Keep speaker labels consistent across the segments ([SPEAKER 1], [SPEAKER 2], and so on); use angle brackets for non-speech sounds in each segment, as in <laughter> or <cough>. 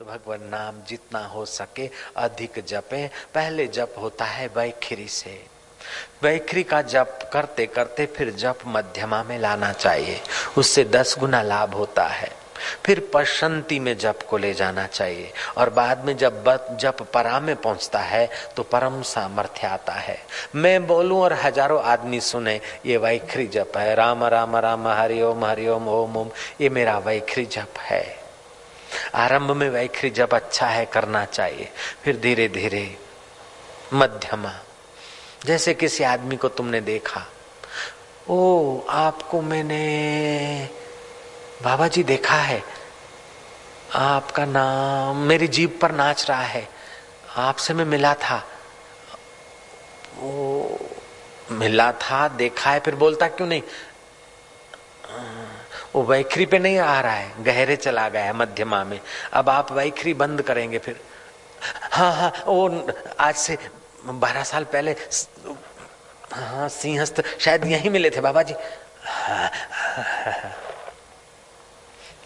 [SPEAKER 1] तो भगवान नाम जितना हो सके अधिक जपे। पहले जप होता है वैखरी से। वैखरी का जप करते करते फिर जप मध्यमा में लाना चाहिए। उससे दस गुना लाभ होता है। फिर पशंति में जप को ले जाना चाहिए। और बाद में जब जप परा में पहुँचता है तो परम सामर्थ्य आता है। मैं बोलूँ और हज़ारों आदमी सुने, ये वैखरी जप है। राम राम राम हरिओम हरिओम ओम ओम ये मेरा वैखरी जप है। आरंभ में वैखरी जब अच्छा है करना चाहिए, फिर धीरे धीरे, मध्यमा। जैसे किसी आदमी को तुमने देखा, ओ, आपको मैंने बाबा जी देखा है, आपका नाम, मेरी जीप पर नाच रहा है, आपसे मैं मिला था। वो मिला था, देखा है, फिर बोलता, क्यों नहीं? वो वैखरी पे नहीं आ रहा है गहरे चला गया है मध्यमा में। अब आप वैखरी बंद करेंगे फिर। हाँ हाँ वो आज से बारह साल पहले हाँ सिंहस्थ शायद यहीं मिले थे बाबा जी। हाँ, हाँ, हाँ,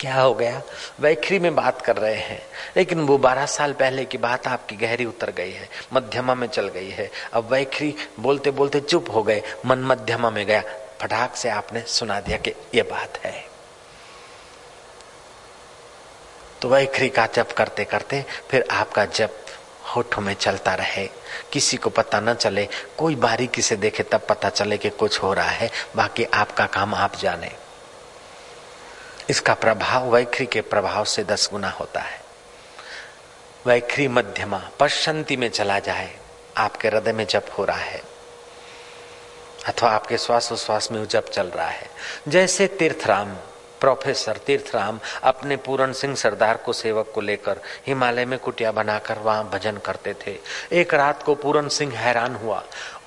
[SPEAKER 1] क्या हो गया? वैखरी में बात कर रहे हैं। लेकिन वो बारह साल पहले की बात आपकी गहरी उतर गई है मध्यमा में चल गई है। अब वैखरी बोलते बोलते चुप हो गए मन मध्यमा में गया। फटाक से आपने सुना दिया कि ये बात है। तो वैखरी का जप करते करते फिर आपका जप होठों में चलता रहे। किसी को पता न चले, कोई बारीकी से देखे तब पता चले कि कुछ हो रहा है, बाकी आपका काम आप जाने। इसका प्रभाव वैखरी के प्रभाव से दस गुना होता है। वैखरी मध्यमा पश्चंती में चला जाए, आपके हृदय में जप हो रहा है। अथवा आपके श्वास उश्वास में जप चल रहा है। जैसे तीर्थराम प्रोफेसर तीर्थराम अपने पूरण सिंह सरदार को सेवक को लेकर हिमालय में कुटिया बनाकर वहाँ भजन करते थे। एक रात को पूरण सिंह हैरान हुआ।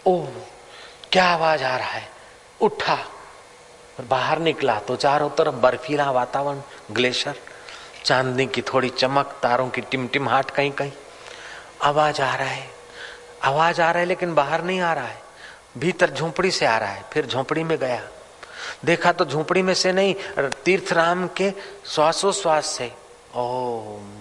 [SPEAKER 1] ओ क्या आवाज़ आ रहा है? उठा बाहर निकला तो चारों तरफ़ बर्फीला वातावरण, ग्लेशियर, चांदनी की थोड़ी चमक, तारों की टिमटिमाहट कहीं कहीं आवाज़ आ रहा है। आवाज़ आ रहा है लेकिन बाहर नहीं आ रहा है। भीतर झोंपड़ी से आ रहा है, फिर झोंपड़ी में गया। देखा तो झोंपड़ी में से नहीं तीर्थ राम के श्वासोश्वास से। ओम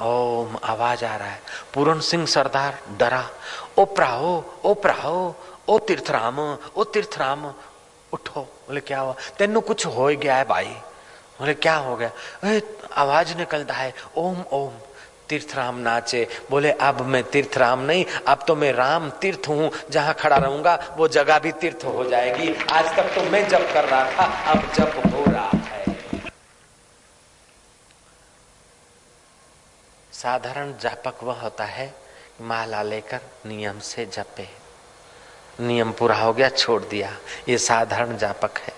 [SPEAKER 1] ओम, आवाज़ आ रहा है। पूरन सिंह सरदार डरा। ओ प्राहो ओ प्राहो, ओ तीर्थ राम ओ तीर्थ राम उठो। बोले, क्या हुआ? तेन कुछ हो गया है भाई। बोले, क्या हो गया? आवाज़ निकलता है। ओम ओम। तीर्थराम नाचे। बोले, अब मैं तीर्थ राम नहीं, अब तो मैं राम तीर्थ हूँ, जहाँ खड़ा रहूँगा, वो जगह भी तीर्थ हो जाएगी। आज तक तो मैं जब कर रहा था, अब जब हो रहा है। साधारण जापक वह होता है माला लेकर नियम से जपे। नियम पूरा हो गया, छोड़ दिया। ये साधारण जापक है।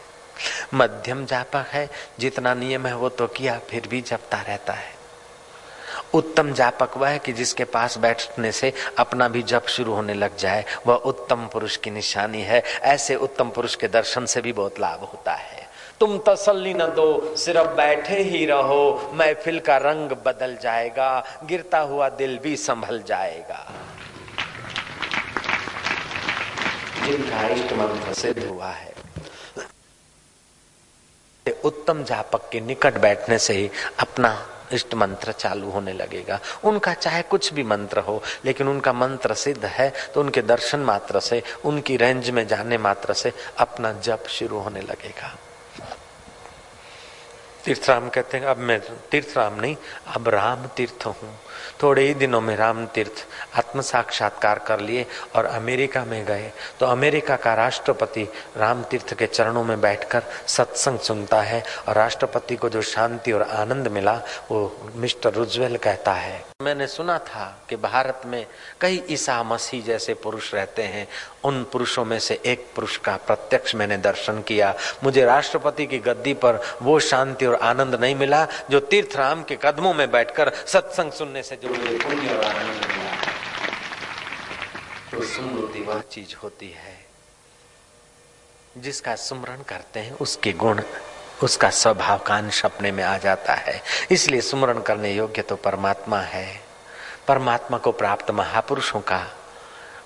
[SPEAKER 1] मध्यम जापक है, जितना नियम है वो तो किया, फिर भी जपता रहता है। उत्तम जापक वह है कि जिसके पास बैठने से अपना भी जप शुरू होने लग जाए, वह उत्तम पुरुष की निशानी है। ऐसे उत्तम पुरुष के दर्शन से भी बहुत लाभ होता है। तुम तसल्ली न दो, सिर्फ़ बैठे ही रहो, महफिल का रंग बदल जाएगा, गिरता हुआ दिल भी संभल जाएगा। जिनका इष्ट मंत्र सिद्ध हुआ है उत्तम जापक के निकट बैठने से ही अपना इष्ट मंत्र चालू होने लगेगा। उनका चाहे कुछ भी मंत्र हो, लेकिन उनका मंत्र सिद्ध है तो उनके दर्शन मात्र से, उनकी रेंज में जाने मात्र से अपना जप शुरू होने लगेगा। तीर्थराम कहते हैं, अब मैं तीर्थ राम नहीं, अब राम तीर्थ हूँ। थोड़े ही दिनों में राम तीर्थ आत्म साक्षात्कार कर लिए और अमेरिका में गए। तो अमेरिका का राष्ट्रपति राम तीर्थ के चरणों में बैठकर सत्संग सुनता है और राष्ट्रपति को जो शांति और आनंद मिला, वो मिस्टर रुजवेल कहता है, मैंने सुना था कि भारत में कई ईसा मसीह जैसे पुरुष रहते हैं। उन पुरुषों में से एक पुरुष का प्रत्यक्ष मैंने दर्शन किया। मुझे राष्ट्रपति की गद्दी पर वो शांति और आनंद नहीं मिला, जो तीर्थ राम के कदमों में बैठकर सत्संग सुनने से जो मुझे पुण्य और आनंद मिला। तो स्मृति वह चीज़ होती है, जिसका सुमरण करते हैं, उसके गुण, उसका स्वभाव का अंश अपने में आ जाता है। इसलिए सुमरण करने योग्य तो परमात्मा है। परमात्मा को प्राप्त महापुरुषों का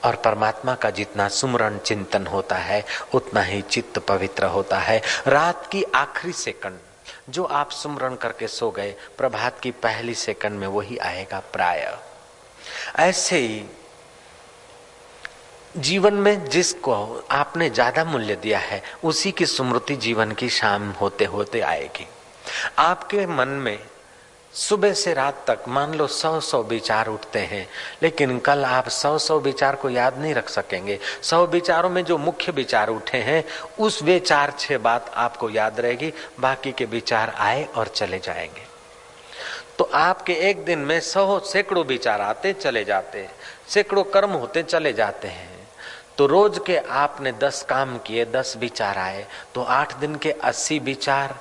[SPEAKER 1] और परमात्मा का जितना सुमरण चिंतन होता है, उतना ही चित्त पवित्र होता है। रात की आखिरी सेकंड, जो आप सुमरण करके सो गए, प्रभात की पहली सेकंड में वही आएगा प्राय। ऐसे ही जीवन में जिसको आपने ज़्यादा मूल्य दिया है, उसी की स्मृति जीवन की शाम होते होते आएगी। आपके मन में सुबह से रात तक, मान लो सौ सौ विचार उठते हैं, लेकिन कल आप सौ सौ विचार को याद नहीं रख सकेंगे। सौ विचारों में जो मुख्य विचार उठे हैं, उस वे चार छह बात आपको याद रहेगी, बाकी के विचार आए और चले जाएँगे। तो आपके एक दिन में सौ सैकड़ों विचार आते चले जाते हैं, सैकड़ों कर्म होते चले जाते हैं। तो रोज के आपने दस काम किए, दस विचार आए तो आठ दिन के अस्सी विचार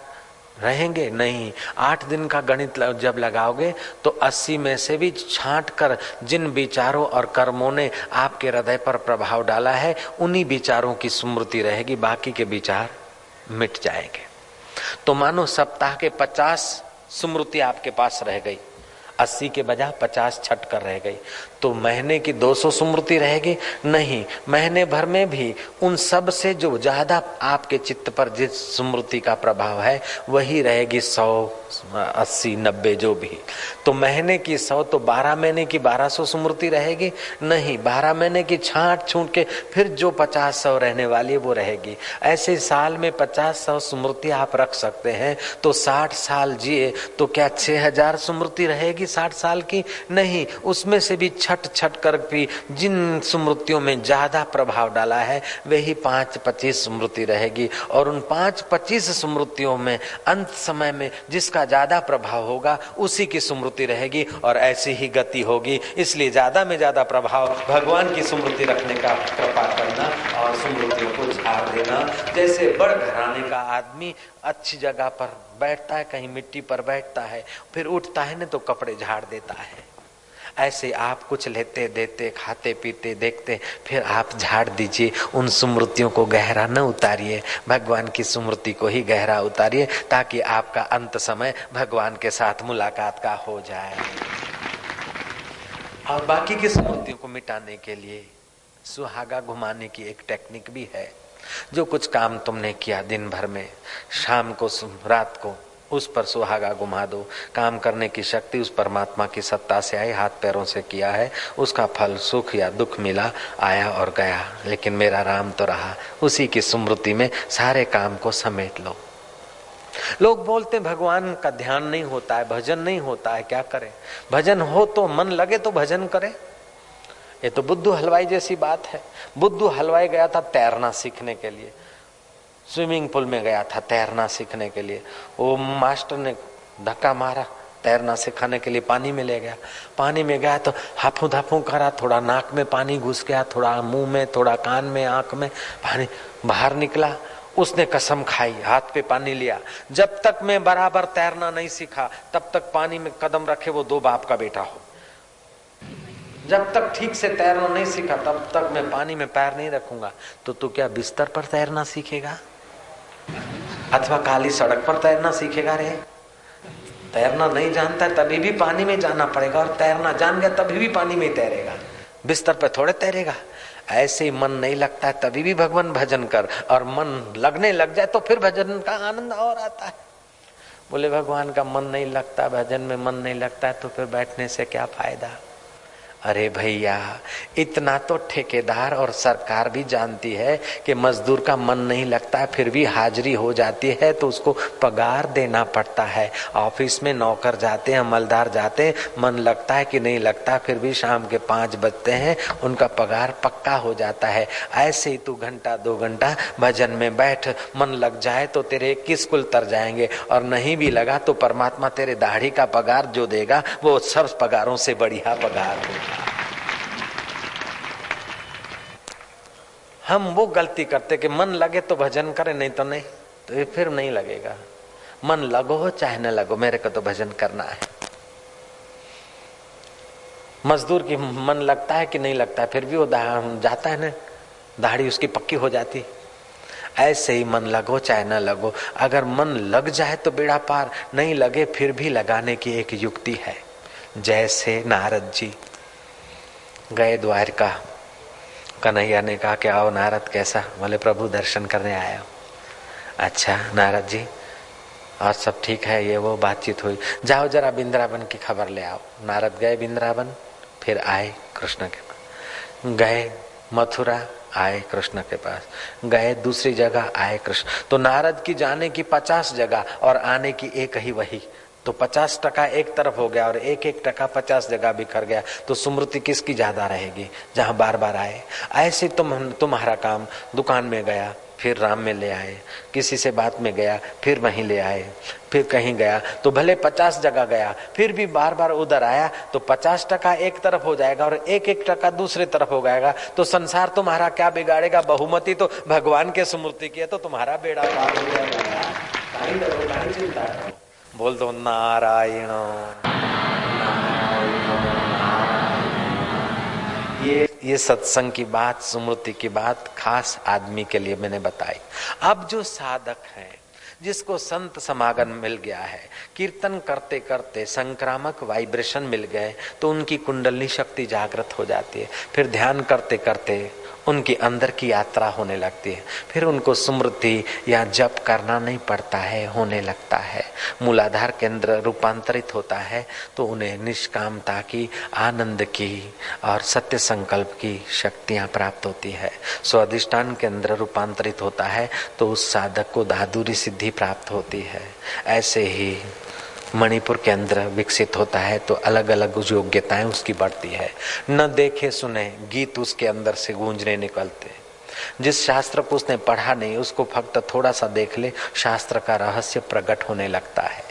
[SPEAKER 1] रहेंगे? नहीं। आठ दिन का गणित जब लगाओगे तो अस्सी में से भी छांट कर जिन विचारों और कर्मों ने आपके हृदय पर प्रभाव डाला है, उन्हीं विचारों की स्मृति रहेगी, बाकी के विचार मिट जाएँगे। तो मानो सप्ताह के पचास स्मृति आपके पास रह गई, अस्सी के बजाय पचास छट कर रह गई। तो महीने की 200 स्मृति रहेगी। नहीं, महीने भर में भी उन सबसे जो ज़्यादा आपके चित्त पर जिस स्मृति का प्रभाव है, वही रहेगी सौ, अस्सी, नब्बे जो भी। तो महीने की सौ तो बारह महीने की बारह सौ स्मृति रहेगी। नहीं, बारह महीने की छाट छूट के फिर जो पचास सौ रहने वाली है, वो रहेगी। ऐसे साल में पचास सौ स्मृति आप रख सकते हैं। तो साठ साल जिए तो क्या छह हज़ार स्मृति रहेगी साठ साल की? नहीं, उसमें से भी छट छट कर भी जिन स्मृतियों में ज़्यादा प्रभाव डाला है वही पाँच पच्चीस स्मृति रहेगी। और उन पाँच पच्चीस स्मृतियों में, अंत समय में जिसका ज़्यादा प्रभाव होगा, उसी की स्मृति रहेगी और ऐसी ही गति होगी। इसलिए ज़्यादा में ज़्यादा प्रभाव, भगवान की स्मृति रखने का कृपा करना और स्मृतियों को झाड़ देना। जैसे बड़ घराने का आदमी अच्छी जगह पर बैठता है, कहीं मिट्टी पर बैठता है, फिर उठता है ना तो कपड़े झाड़ देता है। ऐसे आप कुछ लेते, देते, खाते, पीते, देखते, फिर आप झाड़ दीजिए, उन स्मृतियों को गहरा न उतारिए, भगवान की स्मृति को ही गहरा उतारिए, ताकि आपका अंत समय भगवान के साथ मुलाकात का हो जाए। और बाकी की स्मृतियों को मिटाने के लिए सुहागा घुमाने की एक टेक्निक भी है, जो कुछ काम तुमने किया दिन भर में, शाम को, रात को उस पर सुहागा घुमा दो। काम करने की शक्ति उस परमात्मा की सत्ता से आई, हाथ पैरों से किया है। उसका फल सुख या दुख मिला, आया और गया। लेकिन मेरा राम तो रहा। उसी की स्मृति में सारे काम को समेट लो। लोग बोलते हैं, भगवान का ध्यान नहीं होता है, भजन नहीं होता है, क्या करें? भजन हो तो मन लगे तो भजन करे। ये तो बुद्धू हलवाई जैसी बात है। बुद्धू हलवाई गया था तैरना सीखने के लिए। स्विमिंग पूल में गया था तैरना सीखने के लिए। वो मास्टर ने धक्का मारा, तैरना सिखाने के लिए पानी में ले गया। पानी में गया तो हाफू धाफू करा, थोड़ा नाक में पानी घुस गया, थोड़ा मुँह में, थोड़ा कान में, आँख में, पानी बाहर निकला। उसने कसम खाई, हाथ पे पानी लिया। जब तक मैं बराबर तैरना नहीं सीखा, तब तक पानी में कदम रखे वो दो बाप का बेटा हो। जब तक ठीक से तैरना नहीं सीखा, तब तक मैं पानी में पैर नहीं रखूँगा। तो तू क्या बिस्तर पर तैरना सीखेगा? अथवा काली सड़क पर तैरना सीखेगा रे। तैरना नहीं जानता है तभी भी पानी में जाना पड़ेगा और तैरना जान गया, तभी भी पानी में तैरेगा। बिस्तर पर थोड़े तैरेगा। ऐसे ही मन नहीं लगता है तभी भी भगवान भजन कर और मन लगने लग जाए तो फिर भजन का आनंद और आता है। बोले, भगवान का मन नहीं लगता, भजन में मन नहीं लगता है तो फिर बैठने से क्या फ़ायदा? अरे भैया, इतना तो ठेकेदार और सरकार भी जानती है कि मजदूर का मन नहीं लगता, फिर भी हाजिरी हो जाती है तो उसको पगार देना पड़ता है। ऑफ़िस में नौकर जाते हैं, अमलदार जाते हैं, मन लगता है कि नहीं लगता, फिर भी शाम के पाँच बजते हैं, उनका पगार पक्का हो जाता है। ऐसे ही तू घंटा, दो घंटा भजन में बैठ, मन लग जाए तो तेरे इक्कीस कुल तर जाएँगे? और नहीं भी लगा तो परमात्मा तेरे दाढ़ी का पगार जो देगा, वो सब पगारों से बढ़िया पगार होगा। हम वो गलती करते कि मन लगे तो भजन करे, नहीं तो नहीं। तो ये फिर नहीं लगेगा। मन लगो, चाहे न लगो, मेरे को तो भजन करना है। मजदूर की मन लगता है कि नहीं लगता है, फिर भी वो जाता है ना, दाढ़ी उसकी पक्की हो जाती। ऐसे ही मन लगो, चाहे न लगो। अगर मन लग जाए तो बेड़ा पार, नहीं लगे फिर भी लगाने की एक युक्ति है। जैसे नारद जी। गए द्वारका कन्हैया ने कहा कि आओ नारद, कैसा? बोले, प्रभु दर्शन करने आया अच्छा नारद जी, और सब ठीक है? ये वो बातचीत हुई। जाओ जरा बिंद्रावन की खबर ले आओ। नारद गए बिंद्रावन फिर आए कृष्ण के पास। गए मथुरा, आए कृष्ण के पास। गए दूसरी जगह, आए कृष्ण। तो नारद की जाने की पचास जगह और आने की एक ही वही। तो पचास टका एक तरफ़ हो गया और एक एक टका पचास जगह बिखर गया तो स्मृति किसकी ज़्यादा रहेगी? जहाँ बार बार आए। ऐसे तुम, तुम्हारा काम, दुकान में गया, फिर राम में ले आए, किसी से बात में गया, फिर वहीं ले आए, फिर कहीं गया तो भले पचास जगह गया, फिर भी बार बार उधर आया तो पचास टका एक तरफ़ हो जाएगा और एक एक टका दूसरे तरफ़ हो जाएगा तो संसार तुम्हारा क्या बिगाड़ेगा? बहुमति तो भगवान के स्मृति की है तो तुम्हारा बेड़ा पार हो जाएगा। बोल दो नारायण। ये ये सत्संग की बात, स्मृति की बात खास आदमी के लिए मैंने बताई। अब जो साधक है, जिसको संत समागम मिल गया है, कीर्तन करते करते संक्रामक वाइब्रेशन मिल गए तो उनकी कुंडली शक्ति जागृत हो जाती है। फिर ध्यान करते करते उनकी अंदर की यात्रा होने लगती है। फिर उनको स्मृति या जप करना नहीं पड़ता है, होने लगता है। मूलाधार केंद्र रूपांतरित होता है तो उन्हें निष्कामता की, आनंद की और सत्य संकल्प की शक्तियाँ प्राप्त होती है। स्वाधिष्ठान केंद्र रूपांतरित होता है तो उस साधक को दादुरी सिद्धि प्राप्त होती है। ऐसे ही मणिपुर के अंदर विकसित होता है तो अलग अलग योग्यताएँ उसकी बढ़ती है। न देखे सुने, गीत उसके अंदर से गूंजने निकलते जिस शास्त्र को उसने पढ़ा नहीं, उसको फक्त थोड़ा सा देख ले, शास्त्र का रहस्य प्रकट होने लगता है।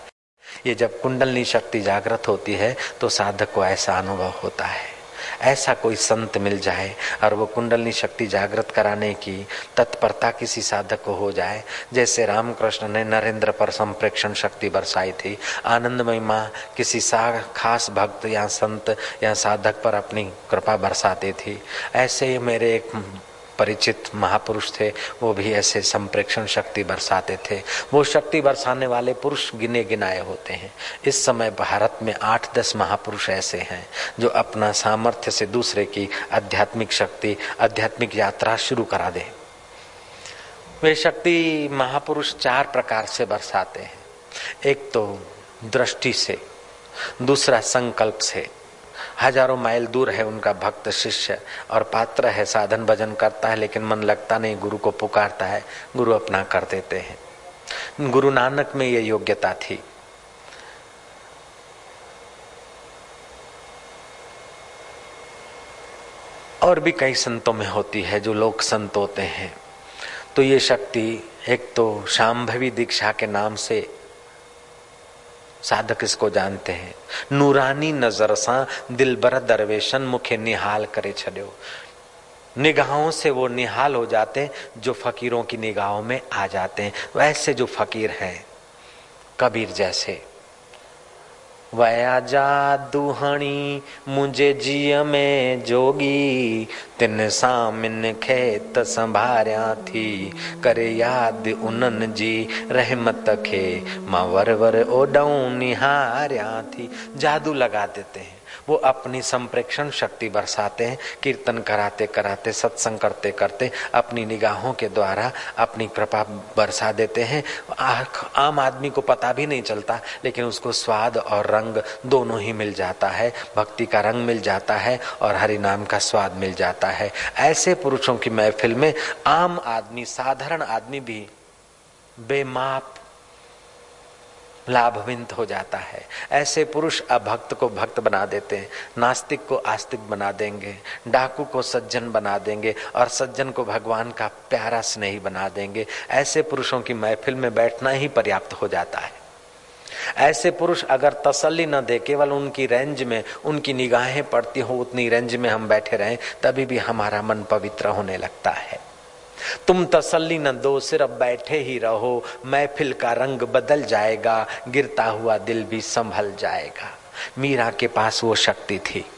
[SPEAKER 1] ये जब कुंडलनी शक्ति जागृत होती है तो साधक को ऐसा अनुभव होता है। ऐसा कोई संत मिल जाए और वो कुंडलनी शक्ति जागृत कराने की तत्परता किसी साधक को हो जाए। जैसे रामकृष्ण ने नरेंद्र पर संप्रेक्षण शक्ति बरसाई थी। आनंदमय माँ किसी सा, खास भक्त या संत या साधक पर अपनी कृपा बरसाती थी। ऐसे ही मेरे एक परिचित महापुरुष थे, वो भी ऐसे संप्रेक्षण शक्ति बरसाते थे। वो शक्ति बरसाने वाले पुरुष गिने गिनाए होते हैं। इस समय भारत में आठ दस महापुरुष ऐसे हैं, जो अपना सामर्थ्य से दूसरे की आध्यात्मिक शक्ति, आध्यात्मिक यात्रा शुरू करा दे। वे शक्ति महापुरुष चार प्रकार से बरसाते हैं। एक तो दृष्टि से, दूसरा संकल्प से हज़ारों माइल दूर है उनका भक्त शिष्य और पात्र है, साधन भजन करता है, लेकिन मन लगता नहीं, गुरु को पुकारता है, गुरु अपना कर देते हैं। गुरु नानक में ये योग्यता थी। और भी कई संतों में होती है जो लोग संत होते हैं। तो ये शक्ति, एक तो शाम्भवी दीक्षा के नाम से साधक इसको जानते हैं। नूरानी नज़र सा दिल बर दरवेशन मुखे निहाल करे छो निगाहों से वो निहाल हो जाते जो फकीरों की निगाहों में आ जाते हैं। वैसे जो फकीर हैं, कबीर जैसे। वया जा दुहणी मुझे जीअ में जोगी। तिन सामिन खेत संभारिया थी, करे यादि उन्हनि जी रहमत खे। माँ वर वर ओॾऊं निहारिया थी। जादू लगा देते हैं। वो अपनी संप्रेक्षण शक्ति बरसाते हैं, कीर्तन कराते कराते, सत्संग करते करते अपनी निगाहों के द्वारा अपनी कृपा बरसा देते हैं। आम आदमी को पता भी नहीं चलता, लेकिन उसको स्वाद और रंग दोनों ही मिल जाता है। भक्ति का रंग मिल जाता है और हरि नाम का स्वाद मिल जाता है। ऐसे पुरुषों की महफिल में आम आदमी, साधारण आदमी भी बेमाप लाभविंत हो जाता है। ऐसे पुरुष अभक्त को भक्त बना देते हैं, नास्तिक को आस्तिक बना देंगे, डाकू को सज्जन बना देंगे और सज्जन को भगवान का प्यारा स्नेही बना देंगे। ऐसे पुरुषों की महफिल में बैठना ही पर्याप्त हो जाता है। ऐसे पुरुष अगर तसल्ली न दे, केवल उनकी रेंज में, उनकी निगाहें पड़ती हो, उतनी रेंज में हम बैठे रहें, तभी भी हमारा मन पवित्र होने लगता है। तुम तसल्ली न दो, सिर्फ़ बैठे ही रहो, महफिल का रंग बदल जाएगा, गिरता हुआ दिल भी संभल जाएगा। मीरा के पास वो शक्ति थी।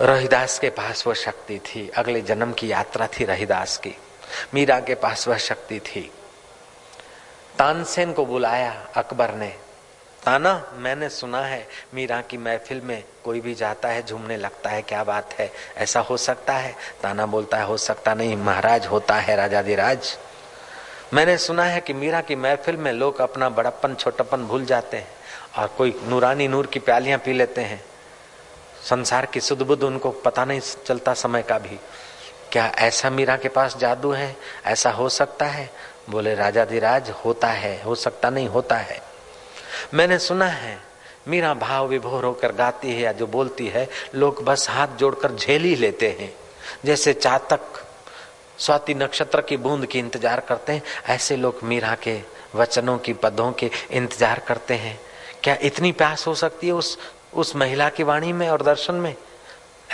[SPEAKER 1] रहीदास के पास वह शक्ति थी। अगले जन्म की यात्रा थी रहीदास की। मीरा के पास वह शक्ति थी। तानसेन को बुलाया अकबर ने। ताना मैंने सुना है, मीरा की महफिल में कोई भी जाता है, झूमने लगता है, क्या बात है? ऐसा हो सकता है? ताना बोलता है, हो सकता नहीं, महाराज होता है, राजा राज। मैंने सुना है कि मीरा की महफिल में लोग अपना बड़प्पन, छोटप्पन भूल जाते हैं और कोई नूरानी नूर की प्यालियाँ पी लेते हैं। संसार की सुध बुद्ध उनको पता नहीं चलता समय का भी। क्या ऐसा मीरा के पास जादू है? ऐसा हो सकता है? बोले राजा, होता है, हो सकता नहीं, होता है। मैंने सुना है, मीरा भाव विभोर होकर गाती है या जो बोलती है, लोग बस हाथ जोड़कर झेल ही लेते हैं। जैसे चातक स्वाति नक्षत्र की बूंद की इंतज़ार करते हैं, ऐसे लोग मीरा के वचनों की पदों के इंतज़ार करते हैं। क्या इतनी प्यास हो सकती है उस उस महिला की वाणी में और दर्शन में?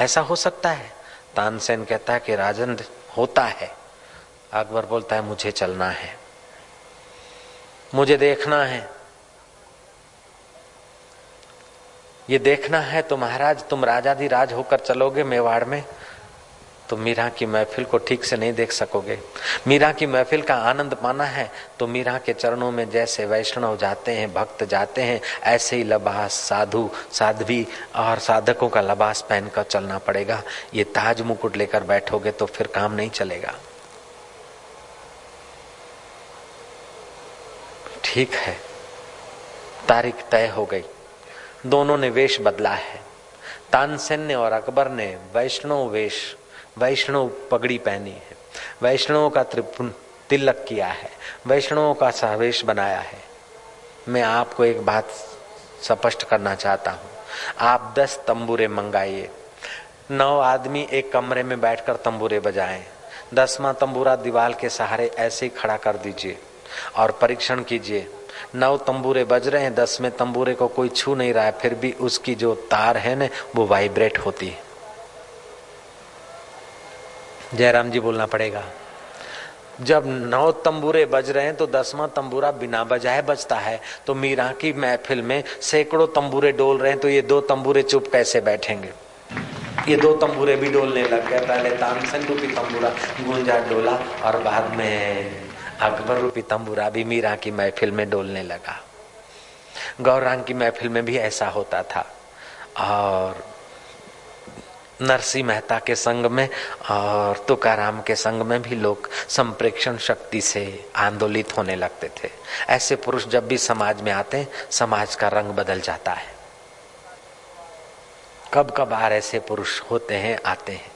[SPEAKER 1] ऐसा हो सकता है? तानसेन कहता है कि राजन होता है। अकबर बोलता है, मुझे चलना है। मुझे देखना है। ये देखना है तो महाराज, तुम राजाधि राज होकर चलोगे मेवाड़ में। तो मीरा की महफिल को ठीक से नहीं देख सकोगे। मीरा की महफिल का आनंद पाना है तो मीरा के चरणों में जैसे वैष्णव जाते हैं, भक्त जाते हैं, ऐसे ही लबास साधु, साध्वी और साधकों का लबास पहनकर चलना पड़ेगा। ये ताज मुकुट लेकर बैठोगे तो फिर काम नहीं चलेगा। ठीक है। तारीख तय हो गई। दोनों ने वेश बदला है। तानसेन ने और अकबर ने वैष्णव वेश वैष्णव पगड़ी पहनी है। वैष्णव का त्रिपुन, तिलक किया है। वैष्णव का सहवेश बनाया है। मैं आपको एक बात स्पष्ट करना चाहता हूँ। आप दस तंबूरे मंगाइए। नौ आदमी एक कमरे में बैठकर तंबूरे बजाएँ। दसवां तंबूरा दीवार के सहारे ऐसे ही खड़ा कर दीजिए और परीक्षण कीजिए। नौ तंबूरे बज रहे हैं, दस में तंबूरे को कोई छू नहीं रहा है, फिर भी उसकी जो तार है ना, वो वाइब्रेट होती है। जयराम जी बोलना पड़ेगा, जब नौ तंबूरे बज रहे हैं तो दसवां तंबूरा बिना बजाए बजता है। तो मीरा की महफिल में सैकड़ों तंबूरे डोल रहे हैं तो ये दो तंबूरे चुप कैसे बैठेंगे? ये दो तंबूरे भी डोलने लग गए, पहले तानसेन रूपी तंबूरा, गुंजा डोला और बाद में अकबर रूपी तंबूरा भी मीरा की महफिल में डोलने लगा। गौरांग की महफिल में भी ऐसा होता था। और नरसिंह मेहता के संग में और तुकाराम के संग में भी लोग संप्रेक्षण शक्ति से आंदोलित होने लगते थे। ऐसे पुरुष जब भी समाज में आते समाज का रंग बदल जाता है। कब कभार ऐसे पुरुष होते हैं, आते हैं।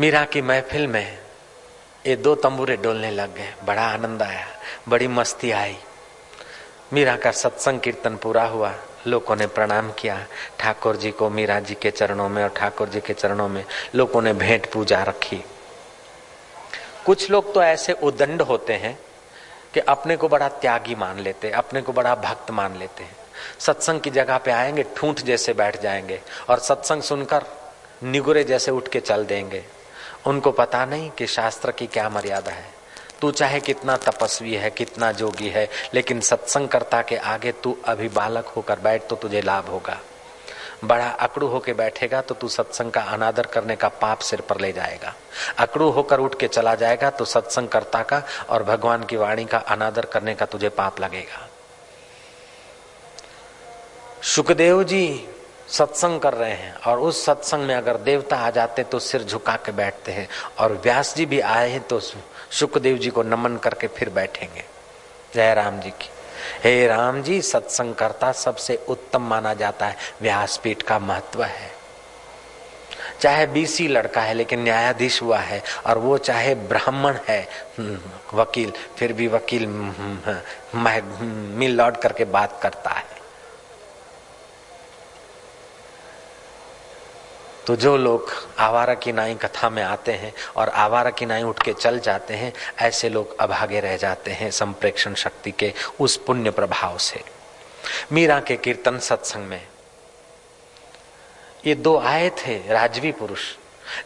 [SPEAKER 1] मीरा की महफिल में ये दो तंबूरे डोलने लग गए। बड़ा आनंद आया, बड़ी मस्ती आई। मीरा का सत्संग कीर्तन पूरा हुआ। लोगों ने प्रणाम किया। ठाकुर जी को मीरा जी के चरणों में और ठाकुर जी के चरणों में लोगों ने भेंट पूजा रखी। कुछ लोग तो ऐसे उदंड होते हैं कि अपने को बड़ा त्यागी मान लेते अपने को बड़ा भक्त मान लेते हैं। सत्संग की जगह पे आएँगे, ठूंठ जैसे बैठ जाएँगे और सत्संग सुनकर निगुरे जैसे उठ के चल देंगे। उनको पता नहीं कि शास्त्र की क्या मर्यादा है। तू चाहे कितना तपस्वी है, कितना जोगी है, लेकिन सत्संगकर्ता के आगे तू अभी बालक होकर बैठ तो तुझे लाभ होगा। बड़ा अकड़ू होके बैठेगा तो तू सत्संग का अनादर करने का पाप सिर पर ले जाएगा। अकड़ू होकर उठ के चला जाएगा तो सत्संगकर्ता का और भगवान की वाणी का अनादर करने का तुझे पाप लगेगा। सुखदेव जी सत्संग कर रहे हैं और उस सत्संग में अगर देवता आ जाते तो सिर झुका के बैठते हैं और व्यास जी भी आए हैं तो सुखदेव जी को नमन करके फिर बैठेंगे। जय राम जी की। हे राम जी सत्संग करता सबसे उत्तम माना जाता है। व्यासपीठ का महत्व है। चाहे बीसी लड़का है लेकिन न्यायाधीश हुआ है और वो चाहे ब्राह्मण है हम्म, वकील फिर भी वकील हम्म, हम्म, मिल लौट करके बात करता है। तो जो लोग आवारा की नाई कथा में आते हैं और आवारा की नाई उठ के चल जाते हैं, ऐसे लोग अभागे रह जाते हैं संप्रेक्षण शक्ति के उस पुण्य प्रभाव से। मीरा के कीर्तन सत्संग में ये दो आए थे, राजवी पुरुष।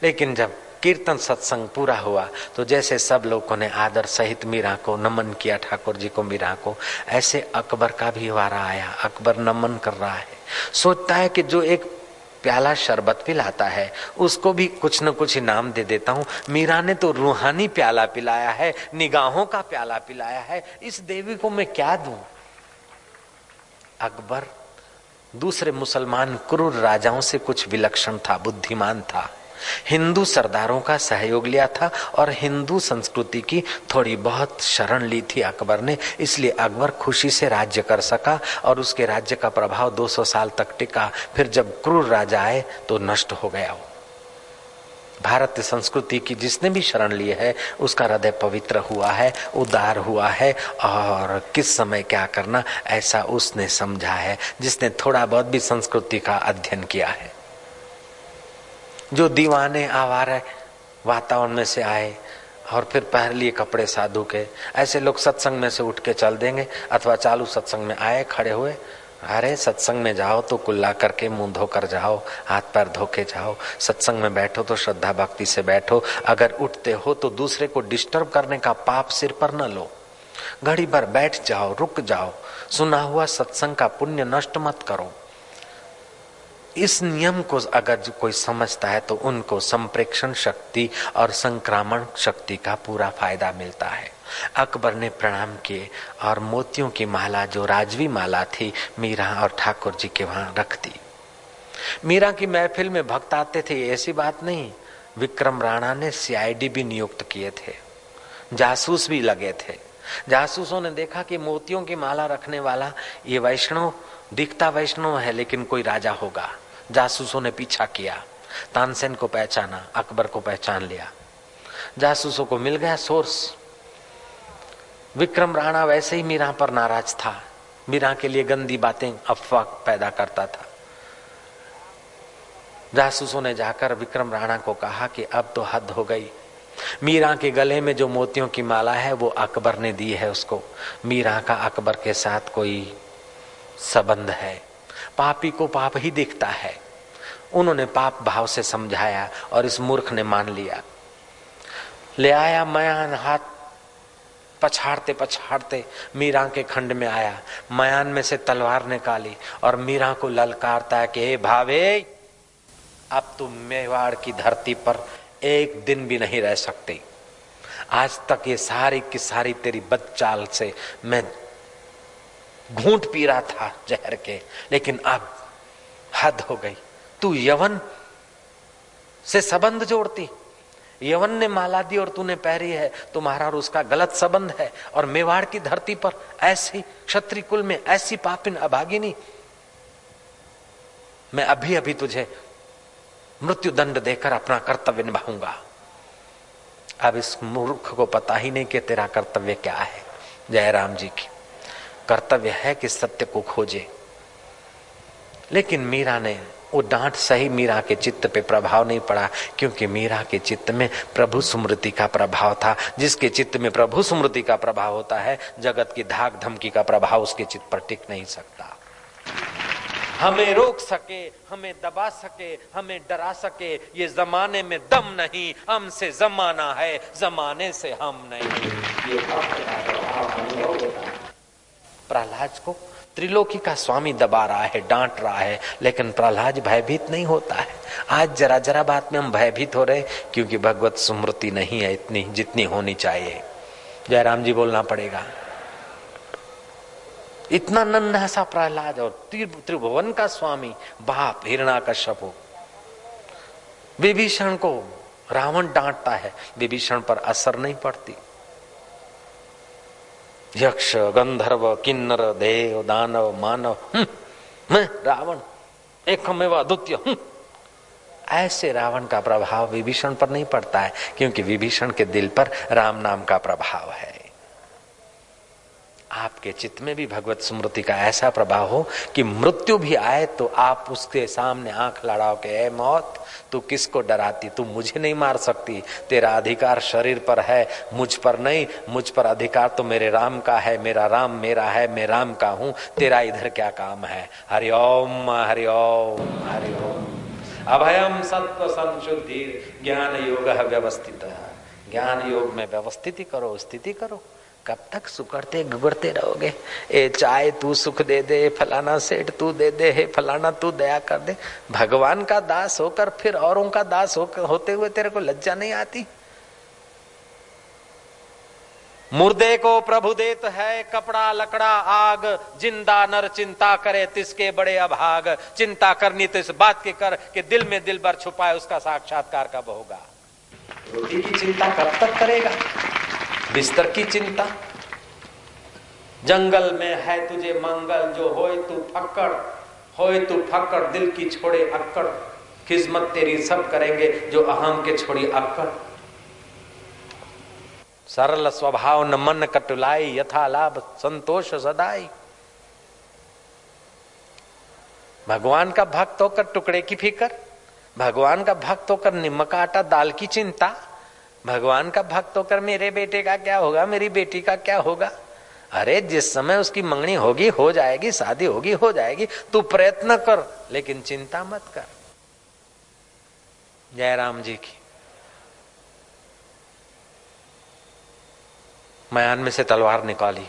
[SPEAKER 1] लेकिन जब कीर्तन सत्संग पूरा हुआ तो जैसे सब लोगों ने आदर सहित मीरा को नमन किया, ठाकुर जी को, मीरा को, ऐसे अकबर का भी वारा आया। अकबर नमन कर रहा है। सोचता है कि जो एक प्याला शरबत पिलाता है। उसको भी कुछ न कुछ इनाम दे देता हूँ। मीरा ने तो रूहानी प्याला पिलाया है, निगाहों का प्याला पिलाया है। इस देवी को मैं क्या दू? अकबर, दूसरे मुसलमान क्रूर राजाओं से कुछ विलक्षण था, बुद्धिमान था। हिंदू सरदारों का सहयोग लिया था और हिंदू संस्कृति की थोड़ी बहुत शरण ली थी अकबर ने, इसलिए अकबर खुशी से राज्य कर सका और उसके राज्य का प्रभाव 200 साल तक टिका। फिर जब क्रूर राजा आए तो नष्ट हो गया वो। भारतीय संस्कृति की जिसने भी शरण ली है, उसका हृदय पवित्र हुआ है, उदार हुआ है, और किस समय क्या करना, ऐसा उसने समझा है, जिसने थोड़ा बहुत भी संस्कृति का अध्ययन किया है। जो दीवाने आवार वातावरण में से आए और फिर पहन लिए कपड़े साधु के। ऐसे लोग सत्संग में से उठ के चल देंगे अथवा चालू सत्संग में आए, खड़े हुए। अरे, सत्संग में जाओ तो कुल्ला करके मुँह धोकर जाओ, हाथ पैर धो के जाओ। सत्संग में बैठो तो श्रद्धा भक्ति से बैठो। अगर उठते हो तो दूसरे को डिस्टर्ब करने का पाप सिर पर न लो। घड़ी भर बैठ जाओ, रुक जाओ। सुना हुआ सत्संग का पुण्य नष्ट मत करो। इस नियम को अगर जो कोई समझता है तो उनको संप्रेक्षण शक्ति और संक्रामण शक्ति का पूरा फ़ायदा मिलता है। अकबर ने प्रणाम किए और मोतियों की माला, जो राजवी माला थी, मीरा और ठाकुर जी के वहाँ रख दी। मीरा की महफिल में भक्त आते थे ऐसी बात नहीं। विक्रम राणा ने सीआईडी भी नियुक्त किए थे। जासूस भी लगे थे। जासूसों ने देखा कि मोतियों की माला रखने वाला ये वैष्णव, दिखता वैष्णव है, लेकिन कोई राजा होगा। जासूसों ने पीछा किया, तानसेन को पहचाना, अकबर को पहचान लिया। जासूसों को मिल गया सोर्स। विक्रम राणा वैसे ही मीरा पर नाराज़ था। मीरा के लिए गंदी बातें अफवाह पैदा करता था। जासूसों ने जाकर विक्रम राणा को कहा कि अब तो हद हो गई। मीरा के गले में जो मोतियों की माला है, वो अकबर ने दी है उसको। मीरा का अकबर के साथ कोई संबंध है। पापी को पाप ही दिखता है। उन्होंने पाप भाव से समझाया और इस मूर्ख ने मान लिया। ले आया मयान हाथ पछाड़ते पछाड़ते मीरा के खंड में आया। मयान में से तलवार निकाली और मीरा को ललकारता है कि भावे, अब तुम मेवाड़ की धरती पर एक दिन भी नहीं रह सकते। आज तक ये सारी की सारी तेरी बदचाल से मैं घूंट पी रहा था जहर के, लेकिन अब हद हो गई। तू यवन से संबंध जोड़ती। यवन ने माला दी और तूने पहरी है। तुम्हारा और उसका गलत संबंध है। और मेवाड़ की धरती पर ऐसी क्षत्रिय कुल में ऐसी पापिन अभागिनी। मैं अभी अभी तुझे मृत्यु दंड देकर अपना कर्तव्य निभाऊँगा। अब इस मूर्ख को पता ही नहीं कि तेरा कर्तव्य क्या है। जयराम जी की कर्तव्य है कि सत्य को खोजे। लेकिन मीरा ने, वो डांट सही मीरा के चित्त पे प्रभाव नहीं पड़ा, क्योंकि मीरा के चित्त में प्रभु स्मृति का प्रभाव था। जिसके चित्त में प्रभु स्मृति का प्रभाव होता है, जगत की धाक धमकी का प्रभाव उसके चित्त पर टिक नहीं सकता। हमें रोक सके, हमें दबा सके, हमें डरा सके, ये जमाने में दम नहीं, हमसे जमाना है, जमाने से हम नहीं। ये प्रहलाद को त्रिलोकी का स्वामी दबा रहा है, डांट रहा है, लेकिन प्रहलाद भयभीत नहीं होता है। आज जरा जरा बात में हम भयभीत हो रहे क्योंकि भगवत स्मृति नहीं है इतनी, जितनी होनी चाहिए। जयराम जी बोलना पड़ेगा। इतना नन्हा सा प्रहलाद और त्रिभुवन का स्वामी, बाप, हिरणा कश्यप हो। विभीषण को रावण डांटता है, विभीषण पर असर नहीं पड़ती। यक्ष गंधर्व किन्नर देव दानव मानव हम्म, मैं रावण एक अद्वितीय हम्म। ऐसे रावण का प्रभाव विभीषण पर नहीं पड़ता है क्योंकि विभीषण के दिल पर राम नाम का प्रभाव है आपके चित्त में भी भगवत स्मृति का ऐसा प्रभाव हो कि मृत्यु भी आए तो आप उसके सामने आँख लड़ाओ के, ए मौत, तू किसको डराती? तू मुझे नहीं मार सकती। तेरा अधिकार शरीर पर है, मुझ पर नहीं। मुझ पर अधिकार तो मेरे राम का है, मेरा राम मेरा है, मैं राम का हूँ। तेरा इधर क्या काम है? हरिओम हरिओम हरिओम अभयम सत्व संशुद्धि ज्ञान योग व्यवस्थित। ज्ञान योग में व्यवस्थिति करो, स्थिति करो। कब तक सुकड़ते गुगड़ते रहोगे? ए चाय तू सुख दे दे, फलाना सेठ तू दे दे, हे फलाना तू दया कर दे। भगवान का दास होकर फिर औरों का दास होकर होते हुए तेरे को लज्जा नहीं आती? मुर्दे को प्रभु देत है कपड़ा, लकड़ा, आग। ज़िंदा नर चिंता करे तिसके बड़े अभाग। चिंता करनी तो इस बात की कर कि दिल में दिल भर छुपाए उसका साक्षात्कार कब होगा? रोटी की चिंता कब तक करेगा? बिस्तर की चिंता। जंगल में है तुझे मंगल, जो होए तू फक्कड़, होए तू फक्कड़, दिल की छोड़े अक्कड़। किस्मत तेरी सब करेंगे, जो अहम के छोड़ी अक्कड़। सरल स्वभाव न मन कटुलाई, यथा लाभ संतोष सदाई। भगवान का भक्त होकर टुकड़े की फिकर, भगवान का भक्त होकर निमक आटा, दाल की चिंता। भगवान का भक्त होकर मेरे बेटे का क्या होगा? मेरी बेटी का क्या होगा? अरे, जिस समय उसकी मंगनी होगी, हो जाएगी, शादी होगी, हो जाएगी, तू प्रयत्न कर, लेकिन चिंता मत कर। जयराम जी की। मयान में से तलवार निकाली।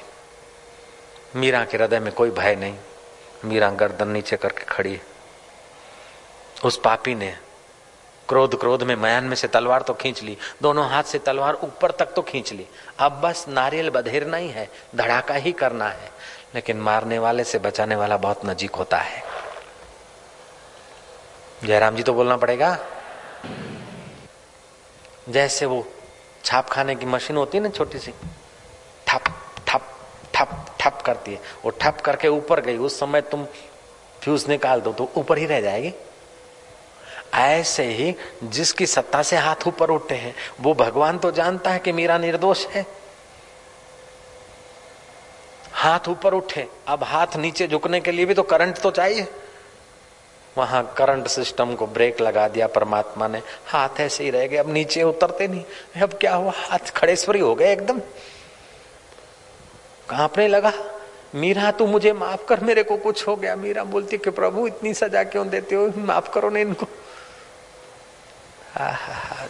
[SPEAKER 1] मीरा के हृदय में कोई भय नहीं। मीरा गर्दन नीचे करके खड़ी उस पापी ने क्रोध क्रोध में मयान में से तलवार तो खींच ली, दोनों हाथ से तलवार ऊपर तक तो खींच ली। अब बस नारियल बधेरना ही है, धड़ाका ही करना है। लेकिन मारने वाले से बचाने वाला बहुत नजीक होता है। जयराम जी तो बोलना पड़ेगा, जैसे वो छाप खाने की मशीन होती है ना छोटी सी, ठप ठप ठप ठप करती है। वो ठप करके ऊपर गई, उस समय तुम फ्यूज निकाल दो तो ऊपर ही रह जाएगी। ऐसे ही जिसकी सत्ता से हाथ ऊपर उठते हैं, वो भगवान तो जानता है कि मेरा निर्दोष है। हाथ ऊपर उठे, अब हाथ नीचे झुकने के लिए भी तो करंट तो चाहिए। वहाँ करंट सिस्टम को ब्रेक लगा दिया परमात्मा ने। हाथ ऐसे ही रह गए, अब नीचे उतरते नहीं। अब क्या हुआ? हाथ खड़ेश्वरी हो गए एकदम। कांपने लगा, मीरा, तू मुझे माफ़ कर, मेरे को कुछ हो गया। मीरा बोलती कि प्रभु, इतनी सजा क्यों देते हो? माफ़ करो ना इनको।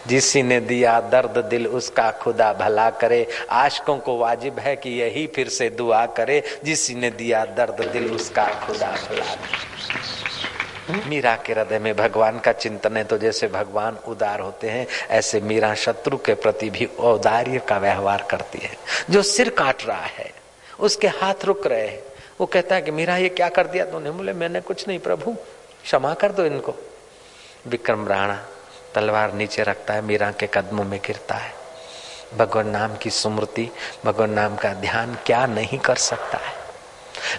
[SPEAKER 1] जिसी ने दिया दर्द दिल, उसका खुदा भला करे। आशकों को वाजिब है कि यही फिर से दुआ करे। जिसी ने दिया दर्द दिल, उसका खुदा भला करे। मीरा के हृदय में भगवान का चिंतन है तो जैसे भगवान उदार होते हैं, ऐसे मीरा शत्रु के प्रति भी औदार्य का व्यवहार करती है। जो सिर काट रहा है, उसके हाथ रुक रहे हैं। वो कहता है कि मीरा, ये क्या कर दिया तूने? बोले, मैंने कुछ नहीं, प्रभु, क्षमा कर दो इनको। विक्रम राणा तलवार नीचे रखता है, मीरा के कदमों में गिरता है। भगवान नाम की स्मृति भगवान नाम का ध्यान क्या नहीं कर सकता है?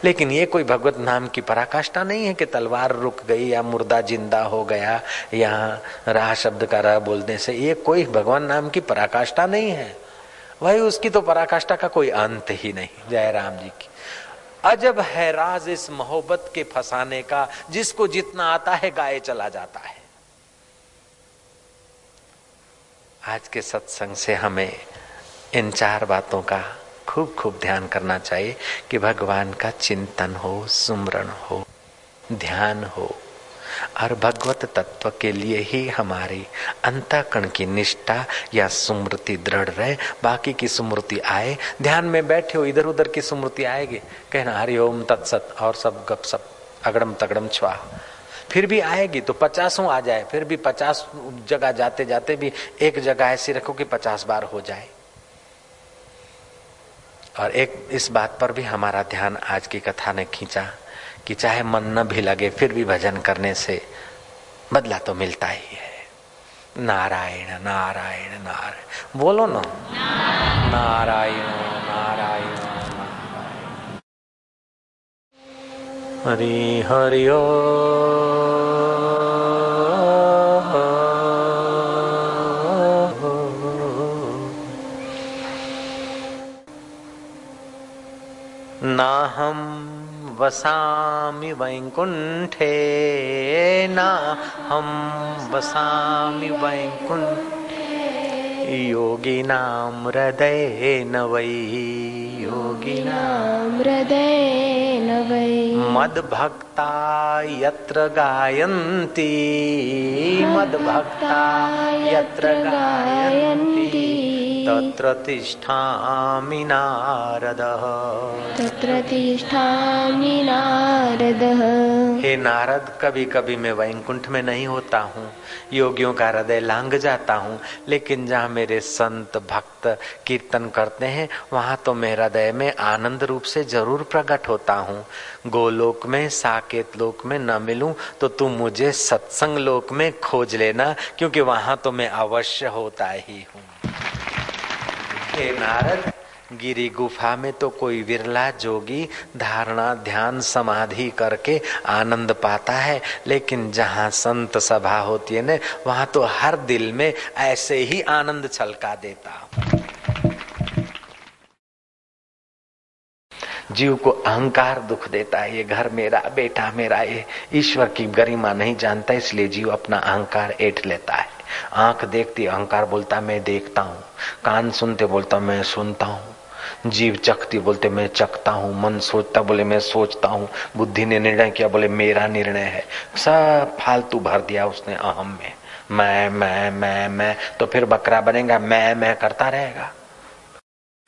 [SPEAKER 1] लेकिन ये कोई भगवत नाम की पराकाष्ठा नहीं है कि तलवार रुक गई या मुर्दा ज़िंदा हो गया, या राह शब्द का राह बोलने से ये कोई भगवान नाम की पराकाष्ठा नहीं है। वही उसकी तो पराकाष्ठा का कोई अंत ही नहीं, जय राम जी की। अजब है राज इस मोहब्बत के फसाने का, जिसको जितना आता है गाये चला जाता है। आज के सत्संग से हमें इन चार बातों का खूब खूब ध्यान करना चाहिए कि भगवान का चिंतन हो, सुमरण हो, ध्यान हो। और भगवत तत्व के लिए ही हमारी अंतकण की निष्ठा या सुमृति दृढ़ रहे। बाकी की सुमृति आए, ध्यान में बैठे हो इधर उधर की सुमृति आएगी। कहना हरिओम तत्सत, और सब गप सब अगड़म तगड़म छुआ फिर भी आएगी तो पचासों आ जाए, फिर भी पचास जगह जाते जाते भी एक जगह ऐसी रखो कि पचास बार हो जाए। और एक इस बात पर भी हमारा ध्यान आज की कथा ने खींचा कि चाहे मन न भी लगे, फिर भी भजन करने से बदला तो मिलता ही है। नारायण नारायण नारायण। बोलो ना। नारायण। हरि हरिओ नाहं वसामि वैकुण्ठे नाहं वसामि वैकुण्ठे योगिनां हृदयेन वै योगिनां
[SPEAKER 2] हृदयेन वै
[SPEAKER 1] मद्भक्ता यत्र गायन्ति। मद्भक्ता यत्र गायन्ति। तत्र तिष्ठामि नारदः।
[SPEAKER 2] तत्र तिष्ठामि नारदः।
[SPEAKER 1] हे नारद कभी कभी मैं वैकुंठ में नहीं होता हूँ। योगियों का हृदय लांग जाता हूँ। लेकिन जहाँ मेरे संत भक्त कीर्तन करते हैं, वहाँ तो मैं हृदय में आनंद रूप से ज़रूर प्रकट होता हूँ। गोलोक में, साकेत लोक में न मिलूं तो तू मुझे सत्संग लोक में खोज लेना, क्योंकि वहाँ तो मैं अवश्य होता ही हूँ। हे नारद गिरी गुफा में तो कोई विरला जोगी धारणा, ध्यान, समाधि करके आनंद पाता है, लेकिन जहाँ संत सभा होती है ना, वहाँ तो हर दिल में ऐसे ही आनंद छलका देता। जीव को अहंकार दुख देता है, ये घर मेरा, बेटा मेरा, ये ईश्वर की गरिमा नहीं जानता, इसलिए जीव अपना अहंकार ऐठ लेता है। आँख देखती, अहंकार बोलता, मैं देखता हूँ। कान सुनते बोलता, मैं सुनता हूँ। जीव चकती, बोलते, मैं चकता हूँ, मन सोचता, बोले, मैं सोचता हूँ, बुद्धि ने निर्णय किया, बोले, मेरा निर्णय है। सब फालतू भर दिया उसने अहम में। मैं मैं मैं मैं तो फिर बकरा बनेगा, मैं मैं करता रहेगा।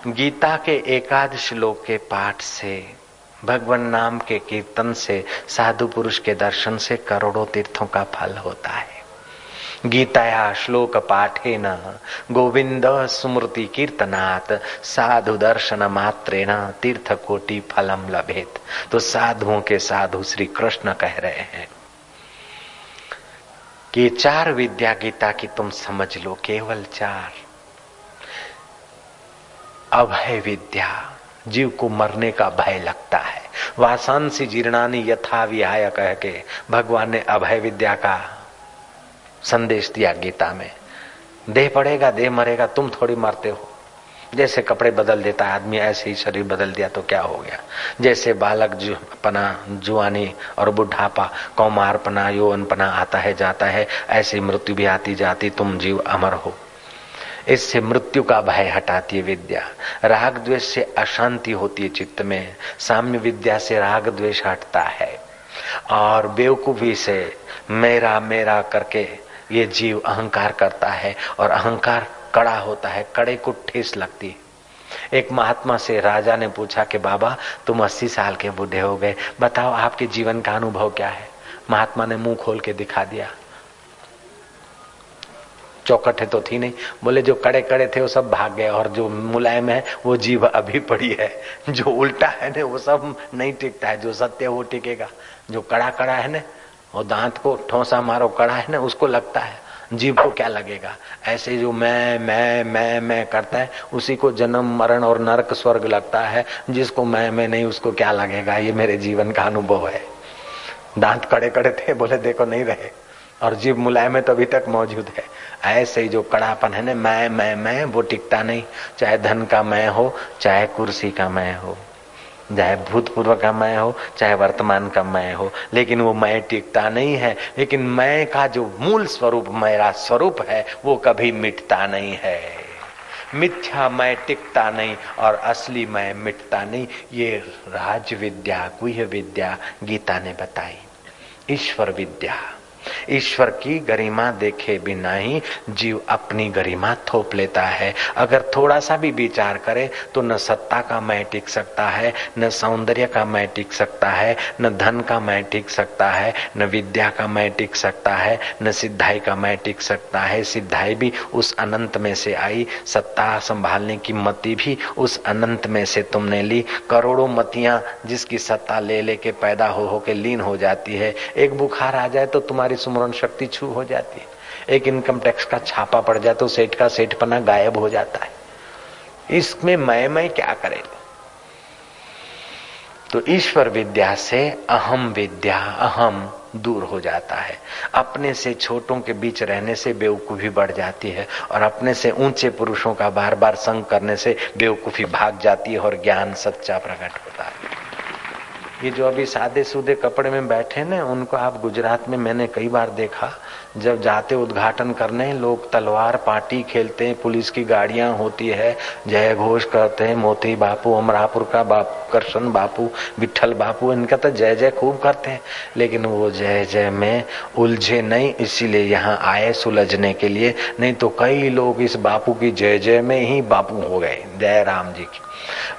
[SPEAKER 1] गीता के एकाद श्लोक के पाठ से, भगवान नाम के कीर्तन से, साधु पुरुष के दर्शन से करोड़ों तीर्थों का फल होता है। गीताया श्लोक पाठेन गोविंद स्मृति कीर्तनात्। साधु दर्शन मात्रेण तीर्थ कोटि फलम लभेत। तो साधुओं के साधु श्री कृष्ण कह रहे हैं। कि चार विद्या गीता की तुम समझ लो, केवल चार। अभय विद्या, जीव को मरने का भय लगता है। वासांसी जीर्णानी यथा विहाय कह के भगवान ने अभय विद्या का संदेश दिया गीता में। देह पड़ेगा देह मरेगा, तुम थोड़ी मरते हो। जैसे कपड़े बदल देता है आदमी, ऐसे ही शरीर बदल दिया तो क्या हो गया? जैसे बालक जो, पना, जुआनी और बुढ़ापा, कौमारपना, यौवनपना आता है, जाता है, ऐसी मृत्यु भी आती जाती, तुम जीव अमर हो। इससे मृत्यु का भय हटाती है विद्या। राग द्वेष से अशांति होती है चित्त में। साम्य विद्या से राग द्वेष हटता है। और बेवकूफ़ी से मेरा मेरा करके ये जीव अहंकार करता है और अहंकार कड़ा होता है, कड़े को ठेस लगती है। एक महात्मा से राजा ने पूछा कि, बाबा, तुम अस्सी साल के बूढ़े हो गए, बताओ आपके जीवन का अनुभव क्या है? महात्मा ने मुँह खोल के दिखा दिया। चौकट है तो थी नहीं। बोले, जो कड़े कड़े थे, वो सब भाग गए और जो मुलायम है, वो जीव अभी पड़ी है। जो उल्टा है ना, वो सब नहीं टिकता है, जो सत्य वो टिकेगा। जो कड़ा कड़ा है ना और दांत को ठोसा मारो, कड़ा है ना, उसको लगता है जीव को क्या लगेगा? ऐसे जो मैं मैं मैं मैं करता है, उसी को जन्म, मरण और नरक स्वर्ग लगता है, जिसको मैं मैं नहीं, उसको क्या लगेगा? ये मेरे जीवन का अनुभव है। दांत कड़े कड़े थे, बोले, देखो, नहीं रहे। और जीव मुलायम है तो अभी तक मौजूद है। ऐसे ही जो कड़ापन है ना, मैं मैं मैं, वो टिकता नहीं। चाहे धन का मैं हो, चाहे कुर्सी का मैं हो। चाहे भूतपूर्व का मैं हो, चाहे वर्तमान का मैं हो, लेकिन वो मैं टिकता नहीं है, लेकिन मैं का जो मूल स्वरूप, मेरा स्वरूप है, वो कभी मिटता नहीं है। मिथ्या मैं टिकता नहीं और असली मैं मिटता नहीं, ये राज विद्या गुह विद्या गीता ने बताई। ईश्वर विद्या। ईश्वर की गरिमा देखे बिना ही जीव अपनी गरिमा थोप लेता है। अगर थोड़ा सा भी विचार करे तो न सत्ता का मैं टिक सकता है, न सौंदर्य का मैं टिक सकता है, न धन का मैं टिक सकता है, न विद्या का मैं टिक सकता है, न सिद्धाई का मैं टिक सकता है। सिद्धाई भी उस अनंत में से आई, सत्ता संभालने की मति भी उस अनंत में से तुमने ली। करोड़ों मतियाँ जिसकी सत्ता ले लेके पैदा हो होके लीन हो जाती है। एक बुखार आ जाए तो तुम्हारी सुमरण शक्ति छू हो जाती है। एक इनकम टैक्स का छापा पड़ जाए तो सेठ का सेठपना गायब हो जाता है। इसमें मैं मैं क्या करे? तो ईश्वर विद्या से अहम विद्या, अहम दूर हो जाता है। अपने से छोटों के बीच रहने से बेवकूफ़ी बढ़ जाती है और अपने से ऊँचे पुरुषों का बार बार संग करने से बेवकूफ़ी भाग जाती है और ज्ञान सच्चा प्रकट होता है। ये जो अभी सादे सूदे कपड़े में बैठे ना, उनको आप गुजरात में मैंने कई बार देखा, जब जाते उद्घाटन करने, लोग तलवार पार्टी खेलते हैं, पुलिस की गाड़ियाँ होती है जय घोष करते हैं, मोती बापू, अमरापुर का बाप कृष्ण बापू विठल बापू, इनका तो जय जय खूब करते हैं। लेकिन वो जय जय में उलझे नहीं, इसीलिए यहाँ आए सुलझने के लिए। नहीं तो कई लोग इस बापू की जय जय में ही बापू हो गए जय राम जी की।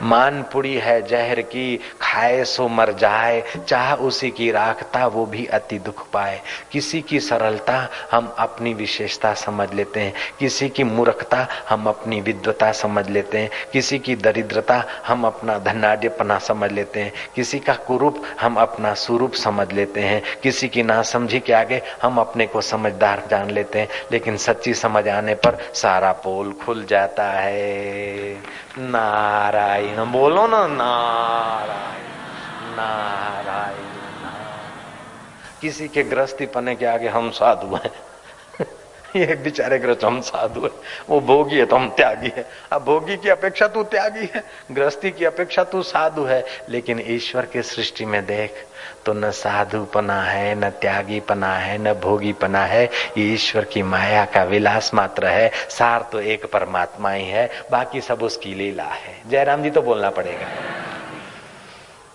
[SPEAKER 1] मानपुड़ी है जहर की, खाए सो मर जाए, चाह उसी की राखता वो भी अति दुख पाए। किसी की सरलता हम अपनी विशेषता समझ लेते हैं, किसी की मूर्खता हम अपनी विद्वता समझ लेते हैं, किसी की दरिद्रता हम अपना धनाढ़पना समझ लेते हैं, किसी का कुरूप हम अपना स्वरूप समझ लेते हैं, किसी की नासमझी के आगे हम अपने को समझदार जान लेते हैं, लेकिन सच्ची समझ आने पर सारा पोल खुल जाता है। नारायण बोलो ना नारायण नारायण। किसी के गृहस्थी पने के आगे हम साधु हैं। ये बेचारे ग्रस्त हम साधु है। वो भोगी है तो हम त्यागी है। अब भोगी की अपेक्षा तू त्यागी है, गृहस्थी की अपेक्षा तू साधु है। लेकिन ईश्वर के सृष्टि में देख तो न साधु पना है, न त्यागी पना है, न भोगी पना है। ये ईश्वर की माया का विलास मात्र है। सार तो एक परमात्मा ही है, बाकी सब उसकी लीला है। जयराम जी तो बोलना पड़ेगा।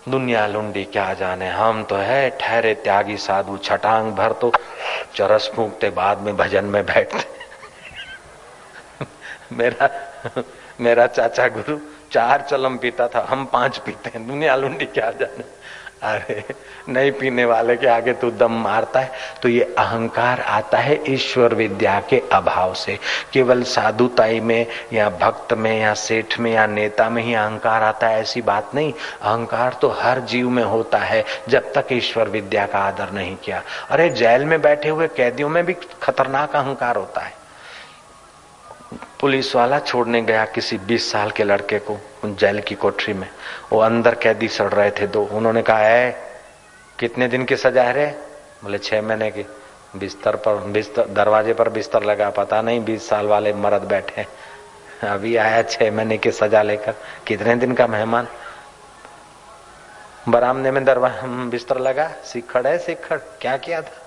[SPEAKER 1] दुनिया लुंडी क्या जाने, हम तो है ठहरे त्यागी साधु, छटांग भर तो चरस फूकते बाद में भजन में बैठते। <laughs> मेरा मेरा चाचा गुरु, चार चलम पीता था, हम पाँच पीते हैं, दुनिया लुंडी क्या जाने। अरे, नहीं पीने वाले के आगे तू दम मारता है तो ये अहंकार आता है ईश्वर विद्या के अभाव से। केवल साधुताई में, या भक्त में, या सेठ में, या नेता में ही अहंकार आता है, ऐसी बात नहीं। अहंकार तो हर जीव में होता है, जब तक ईश्वर विद्या का आदर नहीं किया। अरे, जेल में बैठे हुए कैदियों में भी खतरनाक अहंकार होता है। पुलिस वाला छोड़ने गया किसी 20 साल के लड़के को। जेल की कोठरी में। वो अंदर कैदी सड़ रहे थे दो। उन्होंने कहा है कितने दिन की सजा है रे बोले, छह महीने की। बिस्तर पर, बिस्तर, दरवाजे पर बिस्तर लगा। पता नहीं, बीस साल वाले मर्द बैठे अभी आया छह महीने की सजा लेकर। कितने दिन का मेहमान? बरामदे में दरवाज़ा बिस्तर लगा। सिखड़ है सिखड़ क्या किया था?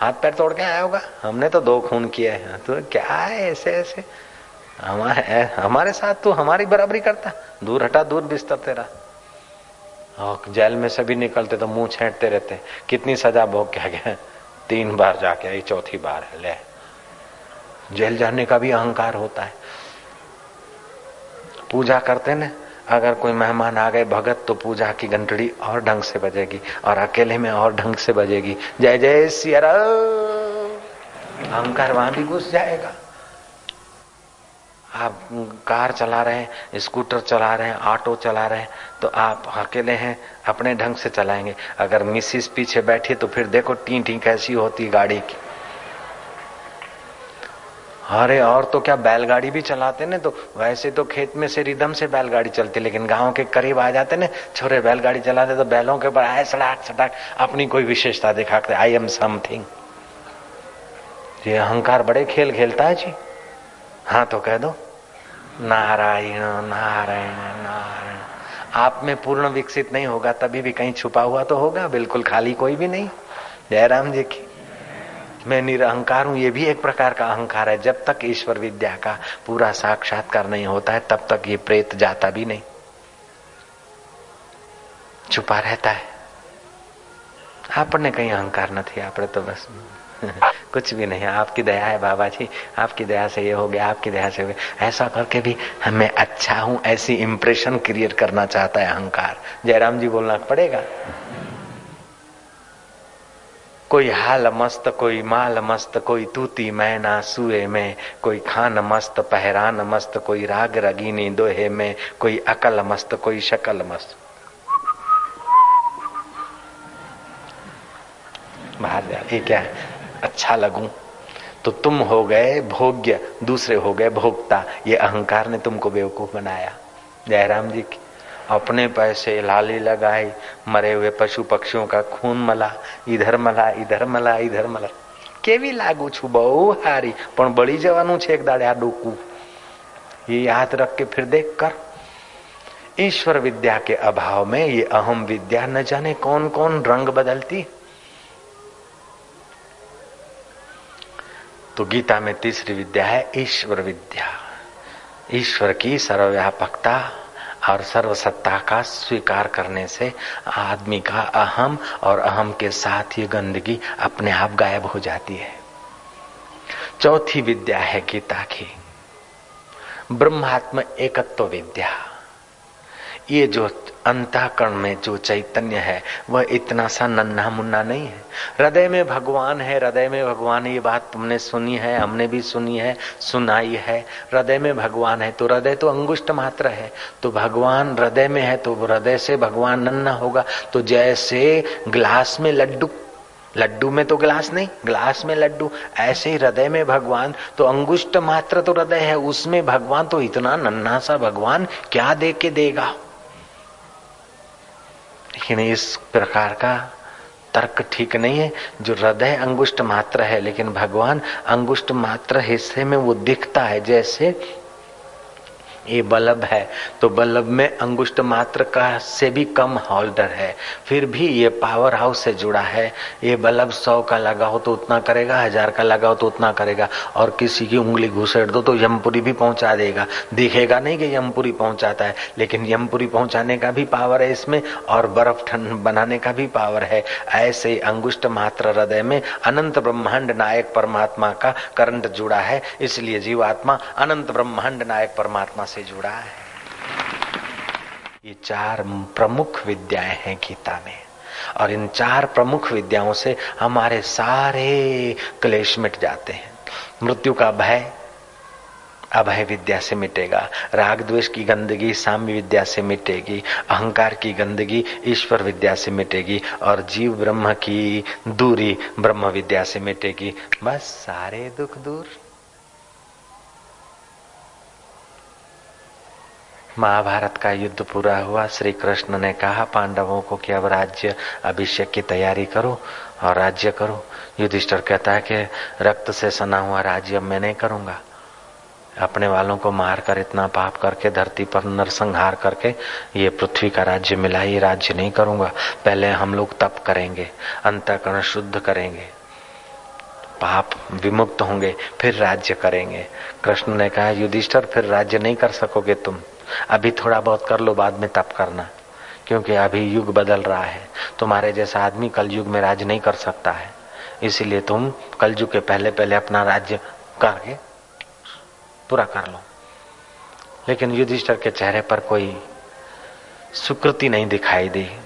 [SPEAKER 1] हाथ पैर तोड़ के आया होगा? हमने तो दो खून किए हैं। तो क्या है ऐसे ऐसे हमारे हमारे साथ तो हमारी बराबरी करता। दूर हटा, दूर बिस्तर तेरा। और जेल में से भी निकलते तो मुँह छेंटते रहते। कितनी सजा भोग क्या गया तीन बार जाके आई चौथी बार है, ले। जेल जाने का भी अहंकार होता है। पूजा करते ना, अगर कोई मेहमान आ गए भगत तो पूजा की घंटड़ी और ढंग से बजेगी, और अकेले में और ढंग से बजेगी। जय जय सिया अहंकार वहाँ भी घुस जाएगा। आप कार चला रहे हैं, स्कूटर चला रहे हैं, ऑटो चला रहे हैं तो आप अकेले हैं, अपने ढंग से चलाएँगे। अगर मिसिस पीछे बैठी तो फिर देखो टी टी कैसी होती गाड़ी की। अरे, और तो क्या बैलगाड़ी भी चलाते ना तो वैसे तो खेत में से रिदम से बैलगाड़ी चलती, लेकिन गाँव के करीब आ जाते ना, छोरे बैलगाड़ी चलाते तो बैलों के ऊपर आए, सड़ाक सड़ाक, अपनी कोई विशेषता दिखाते आई एम समथिंग ये अहंकार बड़े खेल खेलता है जी। हाँ तो कह दो। नारायण नारायण नारायण। आप में पूर्ण विकसित नहीं होगा, तभी भी कहीं छुपा हुआ तो होगा, बिल्कुल खाली कोई भी नहीं। जयराम जी की। मैं निरहंकार हूँ, ये भी एक प्रकार का अहंकार है। जब तक ईश्वर विद्या का पूरा साक्षात्कार नहीं होता है, तब तक ये प्रेत जाता भी नहीं। छुपा रहता है। आपने कहीं अहंकार न थी आप तो बस। <laughs> कुछ भी नहीं, आपकी दया है बाबा जी आपकी दया से ये हो गया, आपकी दया से हो गया। ऐसा करके भी मैं अच्छा हूँ, ऐसी इंप्रेशन क्रिएट करना चाहता है अहंकार। जयराम जी बोलना पड़ेगा। कोई हाल मस्त, कोई माल मस्त, कोई तूती मैना सुए में, कोई खान मस्त, पहरान मस्त, कोई राग रगीनी दोहे में, कोई अकल मस्त, कोई शकल मस्त। बाहर जा क्या अच्छा लगूं तो तुम हो गए भोग्य दूसरे हो गए भोक्ता ये अहंकार ने तुमको बेवकूफ बनाया जयराम जी की अपने पैसे लाली लगाई मरे हुए पशु पक्षियों का खून मला इधर मला इधर मला इधर मला કેવી લાગુ છું બહુ હારી પણ બળી જવાનું છે એક દાડે આ ડોકું ये याद रख के फिर देख कर ईश्वर विद्या के अभाव में ये अहम विद्या न जाने कौन कौन रंग बदलती तो गीता में तीसरी विद्या है ईश्वर विद्या। ईश्वर की सर्वव्यापकता और सर्वसत्ता का स्वीकार करने से आदमी का अहम और अहम के साथ ये गंदगी अपने आप गायब हो जाती है। चौथी विद्या है गीता की। ब्रह्मात्म एकत्व विद्या। ये जो अंतःकरण में जो चैतन्य है, वह इतना सा नन्हा मुन्ना नहीं है। हृदय में भगवान है, हृदय में भगवान, ये बात तुमने सुनी है, हमने भी सुनी है, सुनाई है। हृदय में भगवान है तो हृदय तो अंगुष्ट मात्र है। तो भगवान हृदय में है तो हृदय से भगवान नन्ना होगा। तो जैसे ग्लास में लड्डू लड्डू में तो ग्लास नहीं, ग्लास में लड्डू, ऐसे ही हृदय में भगवान तो अंगुष्ट मात्र तो हृदय है, उसमें भगवान तो इतना नन्हा सा भगवान, क्या दे के देगा? लेकिन इस प्रकार का तर्क ठीक नहीं है। जो हृदय अंगुष्ट मात्र है, लेकिन भगवान अंगुष्ट मात्र हिस्से में वो दिखता है, जैसे ये बल्ब है तो बल्ब में अंगुष्ट मात्र का से भी कम होल्डर है। फिर भी ये पावर हाउस से जुड़ा है। ये बल्ब सौ का लगाओ तो उतना करेगा, हज़ार का लगाओ तो उतना करेगा। और किसी की उंगली घुसेड़ दो तो यमपुरी भी पहुँचा देगा। दिखेगा नहीं कि यमपुरी पहुंचाता है, लेकिन यमपुरी पहुँचाने का भी पावर है इसमें, और बर्फ़ ठंड बनाने का भी पावर है। ऐसे अंगुष्ट मात्र हृदय में अनंत ब्रह्मांड नायक परमात्मा का करंट जुड़ा है। इसलिए जीवात्मा अनंत ब्रह्मांड नायक परमात्मा से जुड़ा है। ये चार प्रमुख विद्याएँ हैं गीता में। और इन चार प्रमुख विद्याओं से हमारे सारे क्लेश मिट जाते हैं। मृत्यु का भय, अभय विद्या से मिटेगा। राग द्वेष की गंदगी, साम्य विद्या से मिटेगी। अहंकार की गंदगी, ईश्वर विद्या से मिटेगी। और जीव ब्रह्म की दूरी ब्रह्म विद्या से मिटेगी। बस सारे दुख दूर। महाभारत का युद्ध पूरा हुआ। श्री कृष्ण ने कहा, पांडवों को कि अब राज्य अभिषेक की तैयारी करो और राज्य करो। युधिष्ठर कहता है कि, रक्त से सना हुआ राज्य अब मैं नहीं करूँगा। अपने वालों को मार कर इतना पाप करके, धरती पर नरसंहार करके, ये पृथ्वी का राज्य मिला, ये राज्य नहीं करूँगा। पहले हम लोग तप करेंगे, अंतकरण शुद्ध करेंगे, पाप विमुक्त होंगे, फिर राज्य करेंगे। कृष्ण ने कहा, युधिष्ठर, फिर राज्य नहीं कर सकोगे तुम? अभी थोड़ा बहुत कर लो, बाद में तप करना। क्योंकि अभी युग बदल रहा है। तुम्हारे जैसा आदमी कल युग में राज नहीं कर सकता है। इसीलिए तुम कल युग के पहले पहले अपना राज्य करके पूरा कर लो। लेकिन युधिष्ठर के चेहरे पर कोई सुकृति नहीं दिखाई दी।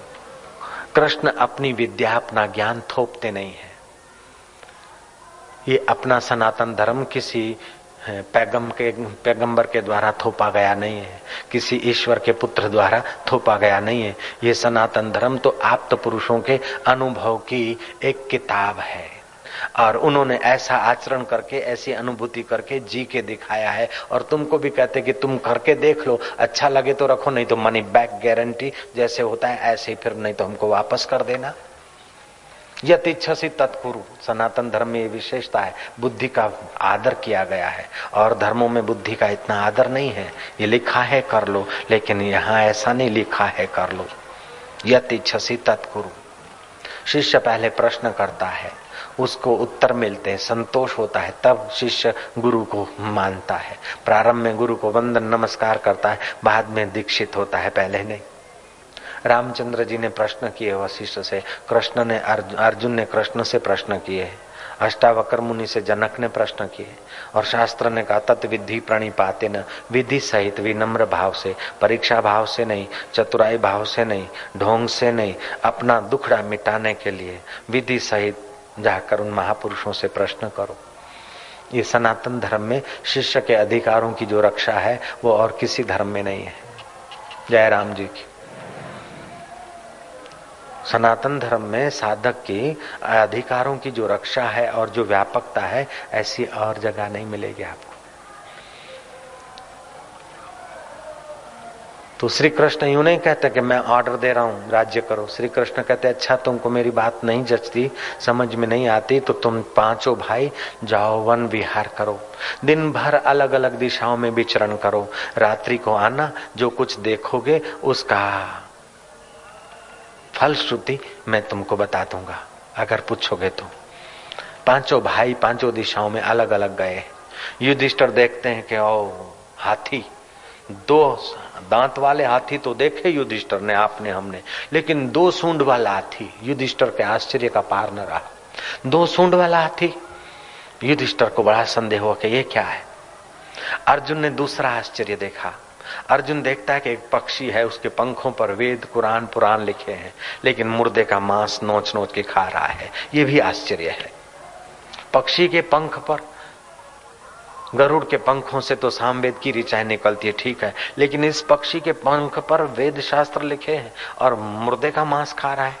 [SPEAKER 1] कृष्ण अपनी विद्या, अपना ज्ञान थोपते नहीं है। ये अपना सनातन धर्म किसी पैगम के, पैगंबर के द्वारा थोपा गया नहीं है। किसी ईश्वर के पुत्र द्वारा थोपा गया नहीं है। ये सनातन धर्म तो आप्त पुरुषों के अनुभव की एक किताब है। और उन्होंने ऐसा आचरण करके, ऐसी अनुभूति करके जी के दिखाया है। और तुमको भी कहते कि तुम करके देख लो। अच्छा लगे तो रखो, नहीं तो मनी बैक गारंटी जैसे होता है, ऐसे फिर नहीं तो हमको वापस कर देना। यत इच्छसी तत्कुरु। सनातन धर्म में ये विशेषता है, बुद्धि का आदर किया गया है। और धर्मों में बुद्धि का इतना आदर नहीं है, ये लिखा है कर लो, लेकिन यहाँ ऐसा नहीं लिखा है कर लो। यत इच्छसी तत्कुरु। शिष्य पहले प्रश्न करता है, उसको उत्तर मिलते हैं, संतोष होता है, तब शिष्य गुरु को मानता है। प्रारंभ में गुरु को वंदन नमस्कार करता है, बाद में दीक्षित होता है, पहले नहीं। रामचंद्र जी ने प्रश्न किए वशिष्ठ से, कृष्ण ने अर्जुन ने कृष्ण से प्रश्न किए, अष्टावकर मुनि से जनक ने प्रश्न किए, और शास्त्र ने कहा, तत् विधि प्रणी पाते न विधि सहित विनम्र भाव से, परीक्षा भाव से नहीं, चतुराई भाव से नहीं, ढोंग से नहीं, अपना दुखड़ा मिटाने के लिए, विधि सहित जाकर उन महापुरुषों से प्रश्न करो। ये सनातन धर्म में शिष्य के अधिकारों की जो रक्षा है, वो और किसी धर्म में नहीं है। जय राम जी की। सनातन धर्म में साधक की अधिकारों की जो रक्षा है और जो व्यापकता है, ऐसी और जगह नहीं मिलेगी आपको। तो श्री कृष्ण यूँ नहीं कहते कि मैं ऑर्डर दे रहा हूँ, राज्य करो। श्री कृष्ण कहते अच्छा तुमको मेरी बात नहीं जचती, समझ में नहीं आती तो तुम पाँचों भाई जाओ, वन विहार करो। दिन भर अलग अलग दिशाओं में विचरण करो। रात्रि को आना, जो कुछ देखोगे, उसका फलश्रुति मैं तुमको बता दूँगा, अगर पूछोगे तो। पाँचों भाई पाँचों दिशाओं में अलग अलग गए। युधिष्ठर देखते हैं कि ओ हाथी। दो दांत वाले हाथी तो देखे युधिष्ठर ने, आपने, हमने। लेकिन दो सूंड वाला हाथी, युधिष्ठर के आश्चर्य का पार न रहा। दो सूंड वाला हाथी। युधिष्ठर को बड़ा संदेह हुआ कि ये क्या है? अर्जुन ने दूसरा आश्चर्य देखा। अर्जुन देखता है कि एक पक्षी है, उसके पंखों पर वेद, कुरान, पुराण लिखे हैं, लेकिन मुर्दे का मांस नोच नोच के खा रहा है। ये भी आश्चर्य है। पक्षी के पंख पर, गरुड़ के पंखों से तो सामवेद की ऋचाएँ निकलती है, ठीक है, लेकिन इस पक्षी के पंख पर वेद शास्त्र लिखे हैं और मुर्दे का मांस खा रहा है।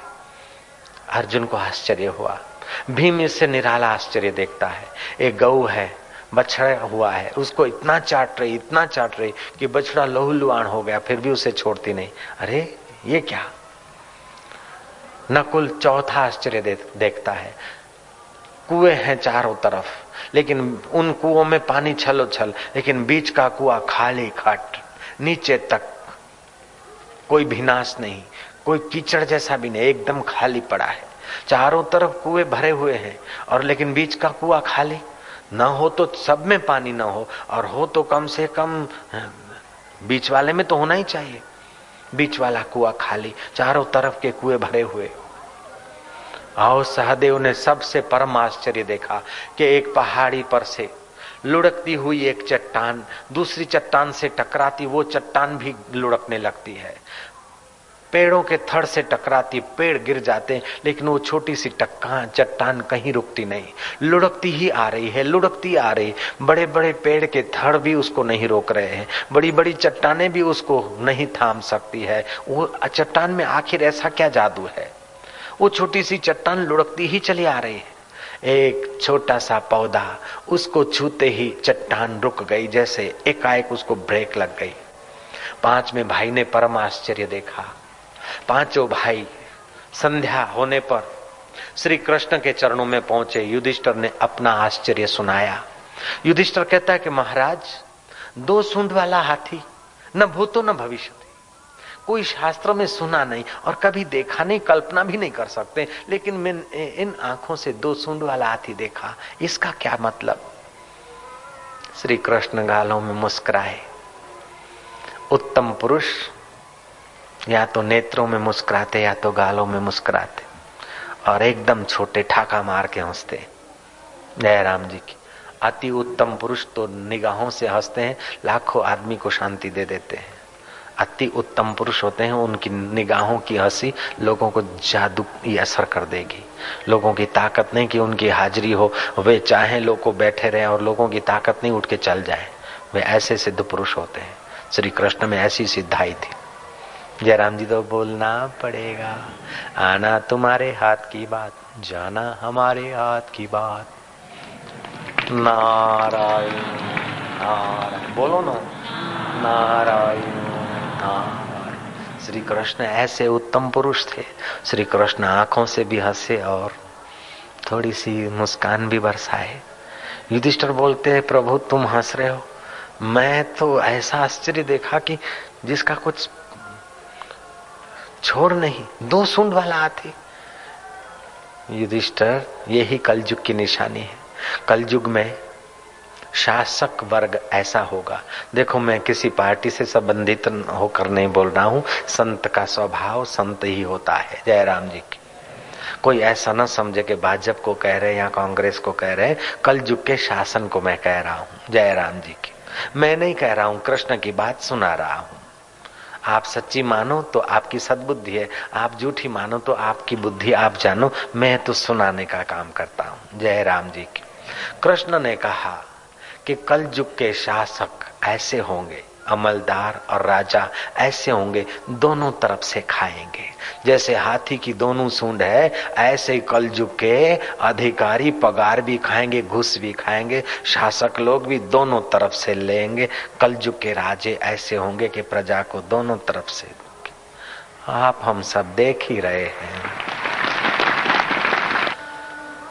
[SPEAKER 1] अर्जुन को आश्चर्य हुआ। भीम इससे निराला आश्चर्य देखता है। एक गऊ है बछड़ा हुआ है। उसको इतना चाट रही इतना चाट रही कि बछड़ा लुआन हो गया फिर भी उसे छोड़ती नहीं। अरे ये क्या? नकुल चौथा आश्चर्य दे, देखता है। कुएँ हैं चारों तरफ़ लेकिन उन कुओं में पानी छलो छल लेकिन बीच का कुआ खाली खट नीचे तक कोई भिनाश नहीं कोई कीचड़ जैसा भी नहीं एकदम खाली पड़ा है। चारों तरफ़ कुएँ भरे हुए हैं और लेकिन बीच का कुआ खाली। न हो तो सब में पानी ना हो, और हो तो कम से कम बीच वाले में तो होना ही चाहिए। बीच वाला कुआ खाली, चारों तरफ़ के कुएँ भरे हुए। आओ सहदेव ने सबसे परम आश्चर्य देखा कि एक पहाड़ी पर से लुढ़कती हुई एक चट्टान, दूसरी चट्टान से टकराती, वो चट्टान भी लुढ़कने लगती है। पेड़ों के थड़ से टकराती पेड़ गिर जाते हैं, लेकिन वो छोटी सी टक्का चट्टान कहीं रुकती नहीं। लुढ़कती ही आ रही है, लुढ़कती आ रही बड़े बड़े पेड़ के थड़ भी उसको नहीं रोक रहे हैं। बड़ी बड़ी चट्टाने भी उसको नहीं थाम सकती है। वो चट्टान में आखिर ऐसा क्या जादू है? वो छोटी सी चट्टान लुढ़कती ही चली आ रही है। एक छोटा सा पौधा उसको छूते ही चट्टान रुक गई, जैसे एकाएक उसको ब्रेक लग गई। पाँच में भाई ने परम आश्चर्य देखा। पाँचों भाई संध्या होने पर श्री कृष्ण के चरणों में पहुँचे। युधिष्ठर ने अपना आश्चर्य सुनाया। युधिष्ठर कहता है कि महाराज, दो सूंड वाला हाथी, न भूतो न भविष्य कोई शास्त्र में सुना नहीं और कभी देखा नहीं, कल्पना भी नहीं कर सकते, लेकिन मैंने इन आँखों से दो सूंड वाला हाथी देखा। इसका क्या मतलब? श्री कृष्ण गालों में मुस्कुराए। उत्तम पुरुष या तो नेत्रों में मुस्कुराते, या तो गालों में मुस्कुराते। और एकदम छोटे ठाका मार के हँसते जय राम जी की। अति उत्तम पुरुष तो निगाहों से हँसते हैं, लाखों आदमी को शांति दे देते हैं। अति उत्तम पुरुष होते हैं, उनकी निगाहों की हँसी लोगों को जादू ही असर कर देगी। लोगों की ताकत नहीं कि उनकी हाजिरी हो। वे चाहे लोग को बैठे रहे और लोगों की ताकत नहीं, उठ के चल जाए। वे ऐसे सिद्ध पुरुष होते हैं। श्री कृष्ण में ऐसी सिद्धाई थी। जयराम जी तो बोलना पड़ेगा। आना तुम्हारे हाथ की बात, जाना हमारे हाथ की बात। नारायण नारायण, बोलो ना। नारायण नारायण। श्री कृष्ण ऐसे उत्तम पुरुष थे। श्री कृष्ण आँखों से भी हंसे और थोड़ी सी मुस्कान भी बरसाए। युधिष्ठर बोलते हैं, प्रभु, तुम हंस रहे हो। मैं तो ऐसा आश्चर्य देखा कि जिसका कुछ छोड़ नहीं, दो सुंड वाला हाथी युधिष्ठर यही कलयुग की निशानी है। कलयुग में शासक वर्ग ऐसा होगा। देखो, मैं किसी पार्टी से संबंधित होकर नहीं बोल रहा हूँ। संत का स्वभाव संत ही होता है जयराम जी की। कोई ऐसा ना समझे कि भाजपा को कह रहे या कांग्रेस को कह रहे कल युग के शासन को मैं कह रहा हूँ जयराम जी की। मैं नहीं कह रहा हूँ, कृष्ण की बात सुना रहा हूँ। आप सच्ची मानो तो आपकी सद्बुद्धि है, आप झूठी मानो तो आपकी बुद्धि आप जानो। मैं तो सुनाने का काम करता हूँ। जय राम जी की। कृष्ण ने कहा कि कल युग के शासक ऐसे होंगे अमलदार और राजा ऐसे होंगे, दोनों तरफ़ से खाएँगे। जैसे हाथी की दोनों सूंड है, ऐसे ही कलयुग के अधिकारी पगार भी खाएँगे, घुस भी खाएँगे, शासक लोग भी दोनों तरफ़ से लेंगे। कलयुग के राजे ऐसे होंगे कि प्रजा को दोनों तरफ़ से। आप हम सब देख ही रहे हैं।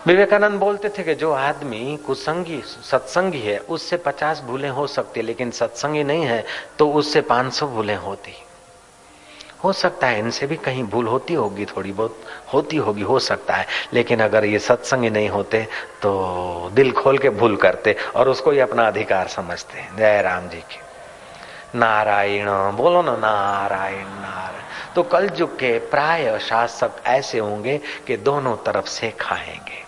[SPEAKER 1] विवेकानंद बोलते थे कि जो आदमी कुसंगी, सत्संगी है, उससे पचास भूलें हो सकती है लेकिन सत्संगी नहीं है तो उससे पाँच सौ भूलें होती। हो सकता है इनसे भी कहीं भूल होती होगी, थोड़ी बहुत होती होगी, हो सकता है, लेकिन अगर ये सत्संगी नहीं होते तो दिल खोल के भूल करते, और उसको ही अपना अधिकार समझते जय राम जी की। नारायण, बोलो ना, नारायण नारायण। तो कल युग के प्राय शासक ऐसे होंगे कि दोनों तरफ़ से खाएँगे।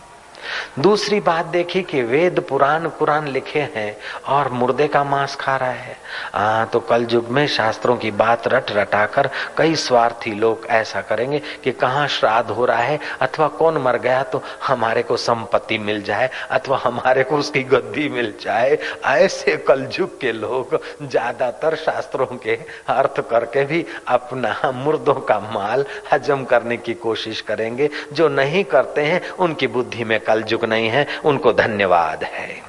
[SPEAKER 1] दूसरी बात देखी कि वेद पुराण कुरान लिखे हैं और मुर्दे का मांस खा रहा है। आ, तो कल युग में शास्त्रों की बात रट रटाकर कई स्वार्थी लोग ऐसा करेंगे कि कहाँ श्राद्ध हो रहा है अथवा कौन मर गया तो हमारे को संपत्ति मिल जाए अथवा हमारे को उसकी गद्दी मिल जाए। ऐसे कल युग के लोग ज़्यादातर शास्त्रों के अर्थ करके भी अपना मुर्दों का माल हजम करने की कोशिश करेंगे। जो नहीं करते हैं उनकी बुद्धि में कल युग नहीं है उनको धन्यवाद है।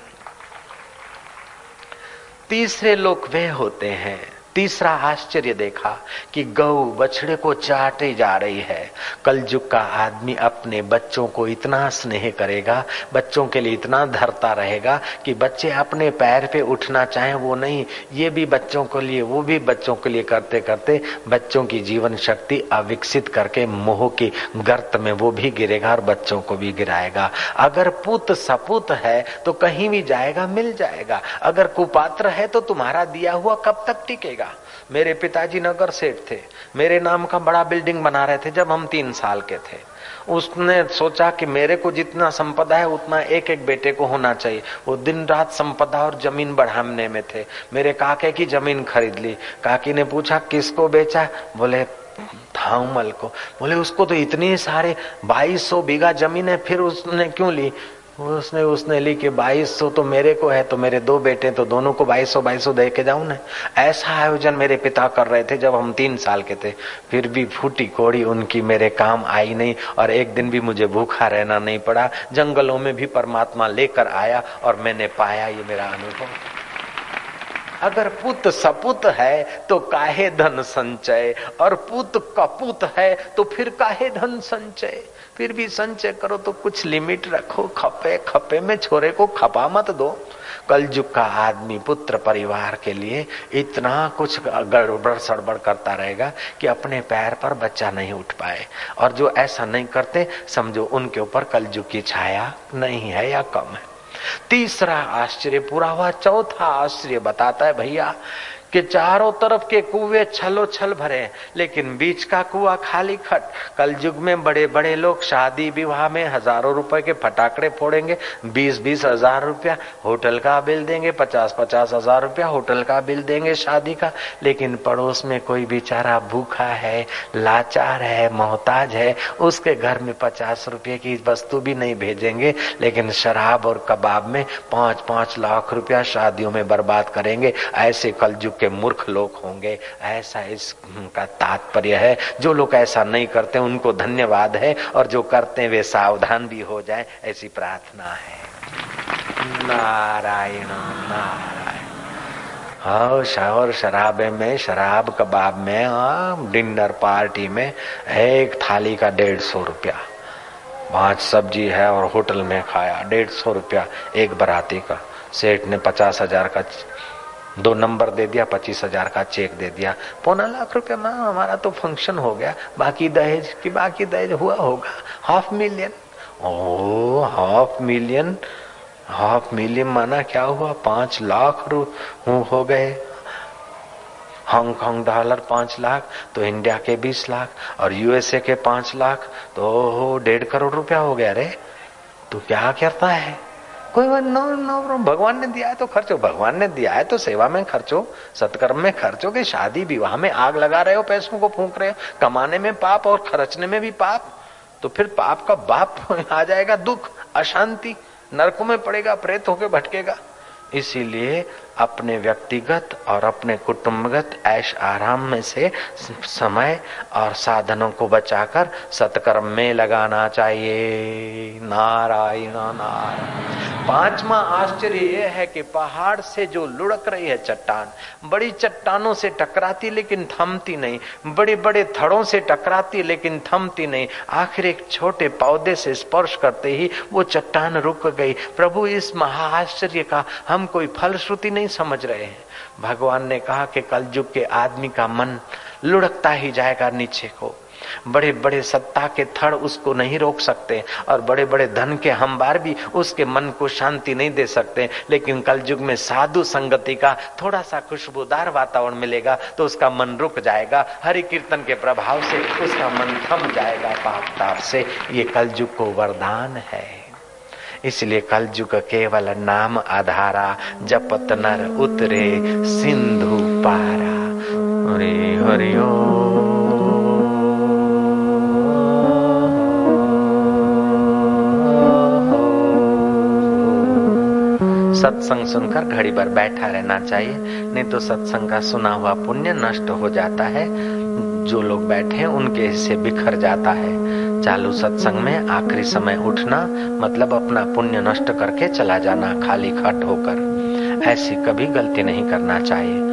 [SPEAKER 1] तीसरे लोग वे होते हैं तीसरा आश्चर्य देखा कि गौ बछड़े को चाटे जा रही है। कलयुग का आदमी अपने बच्चों को इतना स्नेह करेगा, बच्चों के लिए इतना धरता रहेगा कि बच्चे अपने पैर पे उठना चाहे वो नहीं, ये भी बच्चों के लिए, वो भी बच्चों के लिए करते करते बच्चों की जीवन शक्ति अविकसित करके मोह की गर्त में वो भी गिरेगा और बच्चों को भी गिराएगा। अगर पुत सपुत है तो कहीं भी जाएगा, मिल जाएगा। अगर कुपात्र है तो तुम्हारा दिया हुआ कब तक टिकेगा? मेरे पिताजी नगर सेठ थे। मेरे नाम का बड़ा बिल्डिंग बना रहे थे जब हम तीन साल के थे। उसने सोचा कि मेरे को जितना संपदा है, उतना एक एक बेटे को होना चाहिए। वो दिन रात संपदा और ज़मीन बढ़ाने में थे। मेरे काके की ज़मीन खरीद ली। काकी ने पूछा, किसको बेचा? बोले थाउमल को। बोले, उसको तो इतनी सारे बाईस सौ बीघा ज़मीन है, फिर उसने क्यों ली? उसने उसने ली कि बाईस सौ तो मेरे को है तो मेरे दो बेटे तो दोनों को बाईस सौ बाईस सौ दे के जाऊँ ना। ऐसा आयोजन मेरे पिता कर रहे थे जब हम तीन साल के थे। फिर भी फूटी कोड़ी उनकी, मेरे काम आई नहीं, और एक दिन भी मुझे भूखा रहना नहीं पड़ा। जंगलों में भी परमात्मा लेकर आया, और मैंने पाया ये मेरा अनुभव। अगर पुत सपुत है तो काहे धन संचय? और पुत कपुत है तो फिर काहे धन संचय? फिर भी संचय करो तो कुछ लिमिट रखो, खपे खपे में छोरे को खपा मत दो। कलयुग का आदमी पुत्र परिवार के लिए इतना कुछ गड़बड़ सड़बड़ करता रहेगा कि अपने पैर पर बच्चा नहीं उठ पाए। और जो ऐसा नहीं करते, समझो उनके ऊपर कलयुग की छाया नहीं है या कम है। तीसरा आश्चर्य पूरा हुआ चौथा आश्चर्य बताता है भैया कि चारों तरफ़ के कुएँ छलो छल भरे लेकिन बीच का कुआ खाली खट। कल युग में बड़े बड़े लोग शादी विवाह में हज़ारों रुपए के फटाकड़े फोड़ेंगे बीस बीस हज़ार रुपया होटल का बिल देंगे पचास पचास हज़ार रुपया होटल का बिल देंगे शादी का। लेकिन पड़ोस में कोई बेचारा भूखा है, लाचार है, मोहताज है, उसके घर में पचास रुपये की वस्तु भी नहीं भेजेंगे, लेकिन शराब और कबाब में पाँच पाँच लाख रुपया शादियों में बर्बाद करेंगे। ऐसे कल युग के मूर्ख लोग होंगे। ऐसा इसका तात्पर्य है। जो लोग ऐसा नहीं करते, उनको धन्यवाद है, और जो करते हैं, वे सावधान भी हो जाए, ऐसी प्रार्थना है। नारायण नारायण। और शराबे में, शराब कबाब में डिनर पार्टी में, एक थाली का डेढ़ सौ रुपया। पाँच सब्ज़ी है और होटल में खाया, डेढ़ सौ रुपया, एक बराती का। सेठ ने पचास हज़ार का दो नंबर दे दिया, पच्चीस हज़ार का चेक दे दिया। पौना लाख रुपया, में, हमारा तो फ़ंक्शन हो गया। बाकी दहेज की बाकी दहेज हुआ होगा। Half million oh half million half million माना क्या हुआ? पाँच लाख रू, हो गए। हांगकांग डॉलर पाँच लाख तो इंडिया के बीस लाख, और यूएसए के पाँच लाख तो डेढ़ करोड़ रुपया हो गया रे। तो क्या करता है? कोई नो नो, भगवान ने दिया है तो खर्चो, भगवान ने दिया है तो सेवा में खर्चो, सत्कर्म में खर्चो, कि शादी विवाह में आग लगा रहे हो, पैसों को फूक रहे हो, कमाने में पाप और खर्चने में भी पाप तो फिर पाप का बाप <laughs> आ जाएगा दुख, अशांति, नरकों में पड़ेगा, प्रेत होके भटकेगा। इसीलिए अपने व्यक्तिगत और अपने कुटुंबगत ऐश आराम में से समय और साधनों को बचाकर सत्कर्म में लगाना चाहिए। नारायण नारायण। पांचवा आश्चर्य यह है कि पहाड़ से जो लुढ़क रही है चट्टान, बड़ी चट्टानों से टकराती लेकिन थमती नहीं बड़े बड़े थड़ों से टकराती लेकिन थमती नहीं। आखिर एक छोटे पौधे से स्पर्श करते ही वो चट्टान रुक गई। प्रभु, इस महाआश्चर्य का हम कोई फलश्रुति नहीं समझ रहे हैं। भगवान ने कहा कि कल युग के आदमी का मन लुढ़कता ही जाएगा नीचे को। बड़े बड़े सत्ता के थड़ उसको नहीं रोक सकते और बड़े बड़े धन के हमबार भी उसके मन को शांति नहीं दे सकते। लेकिन कल युग में साधु संगति का थोड़ा सा खुशबूदार वातावरण मिलेगा तो उसका मन रुक जाएगा। हरि कीर्तन के प्रभाव से उसका मन थम जाएगा पाप ताप से। ये कल युग को वरदान है। इसलिए कल युग केवल नाम आधारा, जपत नर उतरे, सिंधु पारा। हरे हरिओ सत्संग सुनकर घड़ी भर बैठा रहना चाहिए, नहीं तो सत्संग का सुना हुआ पुण्य नष्ट हो जाता है। जो लोग बैठे हैं, उनके हिस्से बिखर जाता है। चालू सत्संग में आखिरी समय उठना मतलब अपना पुण्य नष्ट करके चला जाना, खाली खट होकर। ऐसी कभी गलती नहीं करना चाहिए।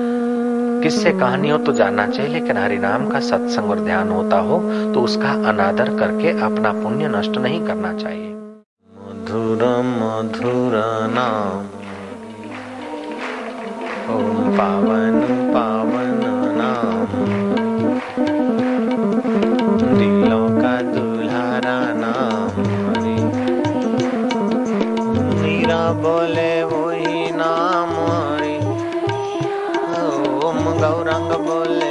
[SPEAKER 1] किससे कहानी हो तो जानना चाहिए, लेकिन हरि नाम का सत्संग और ध्यान होता हो तो उसका अनादर करके अपना पुण्य नष्ट नहीं करना चाहिए। मधुर मधुर नाम। ओम पावन पावन बोले वही नाम ओम गौरंग बोले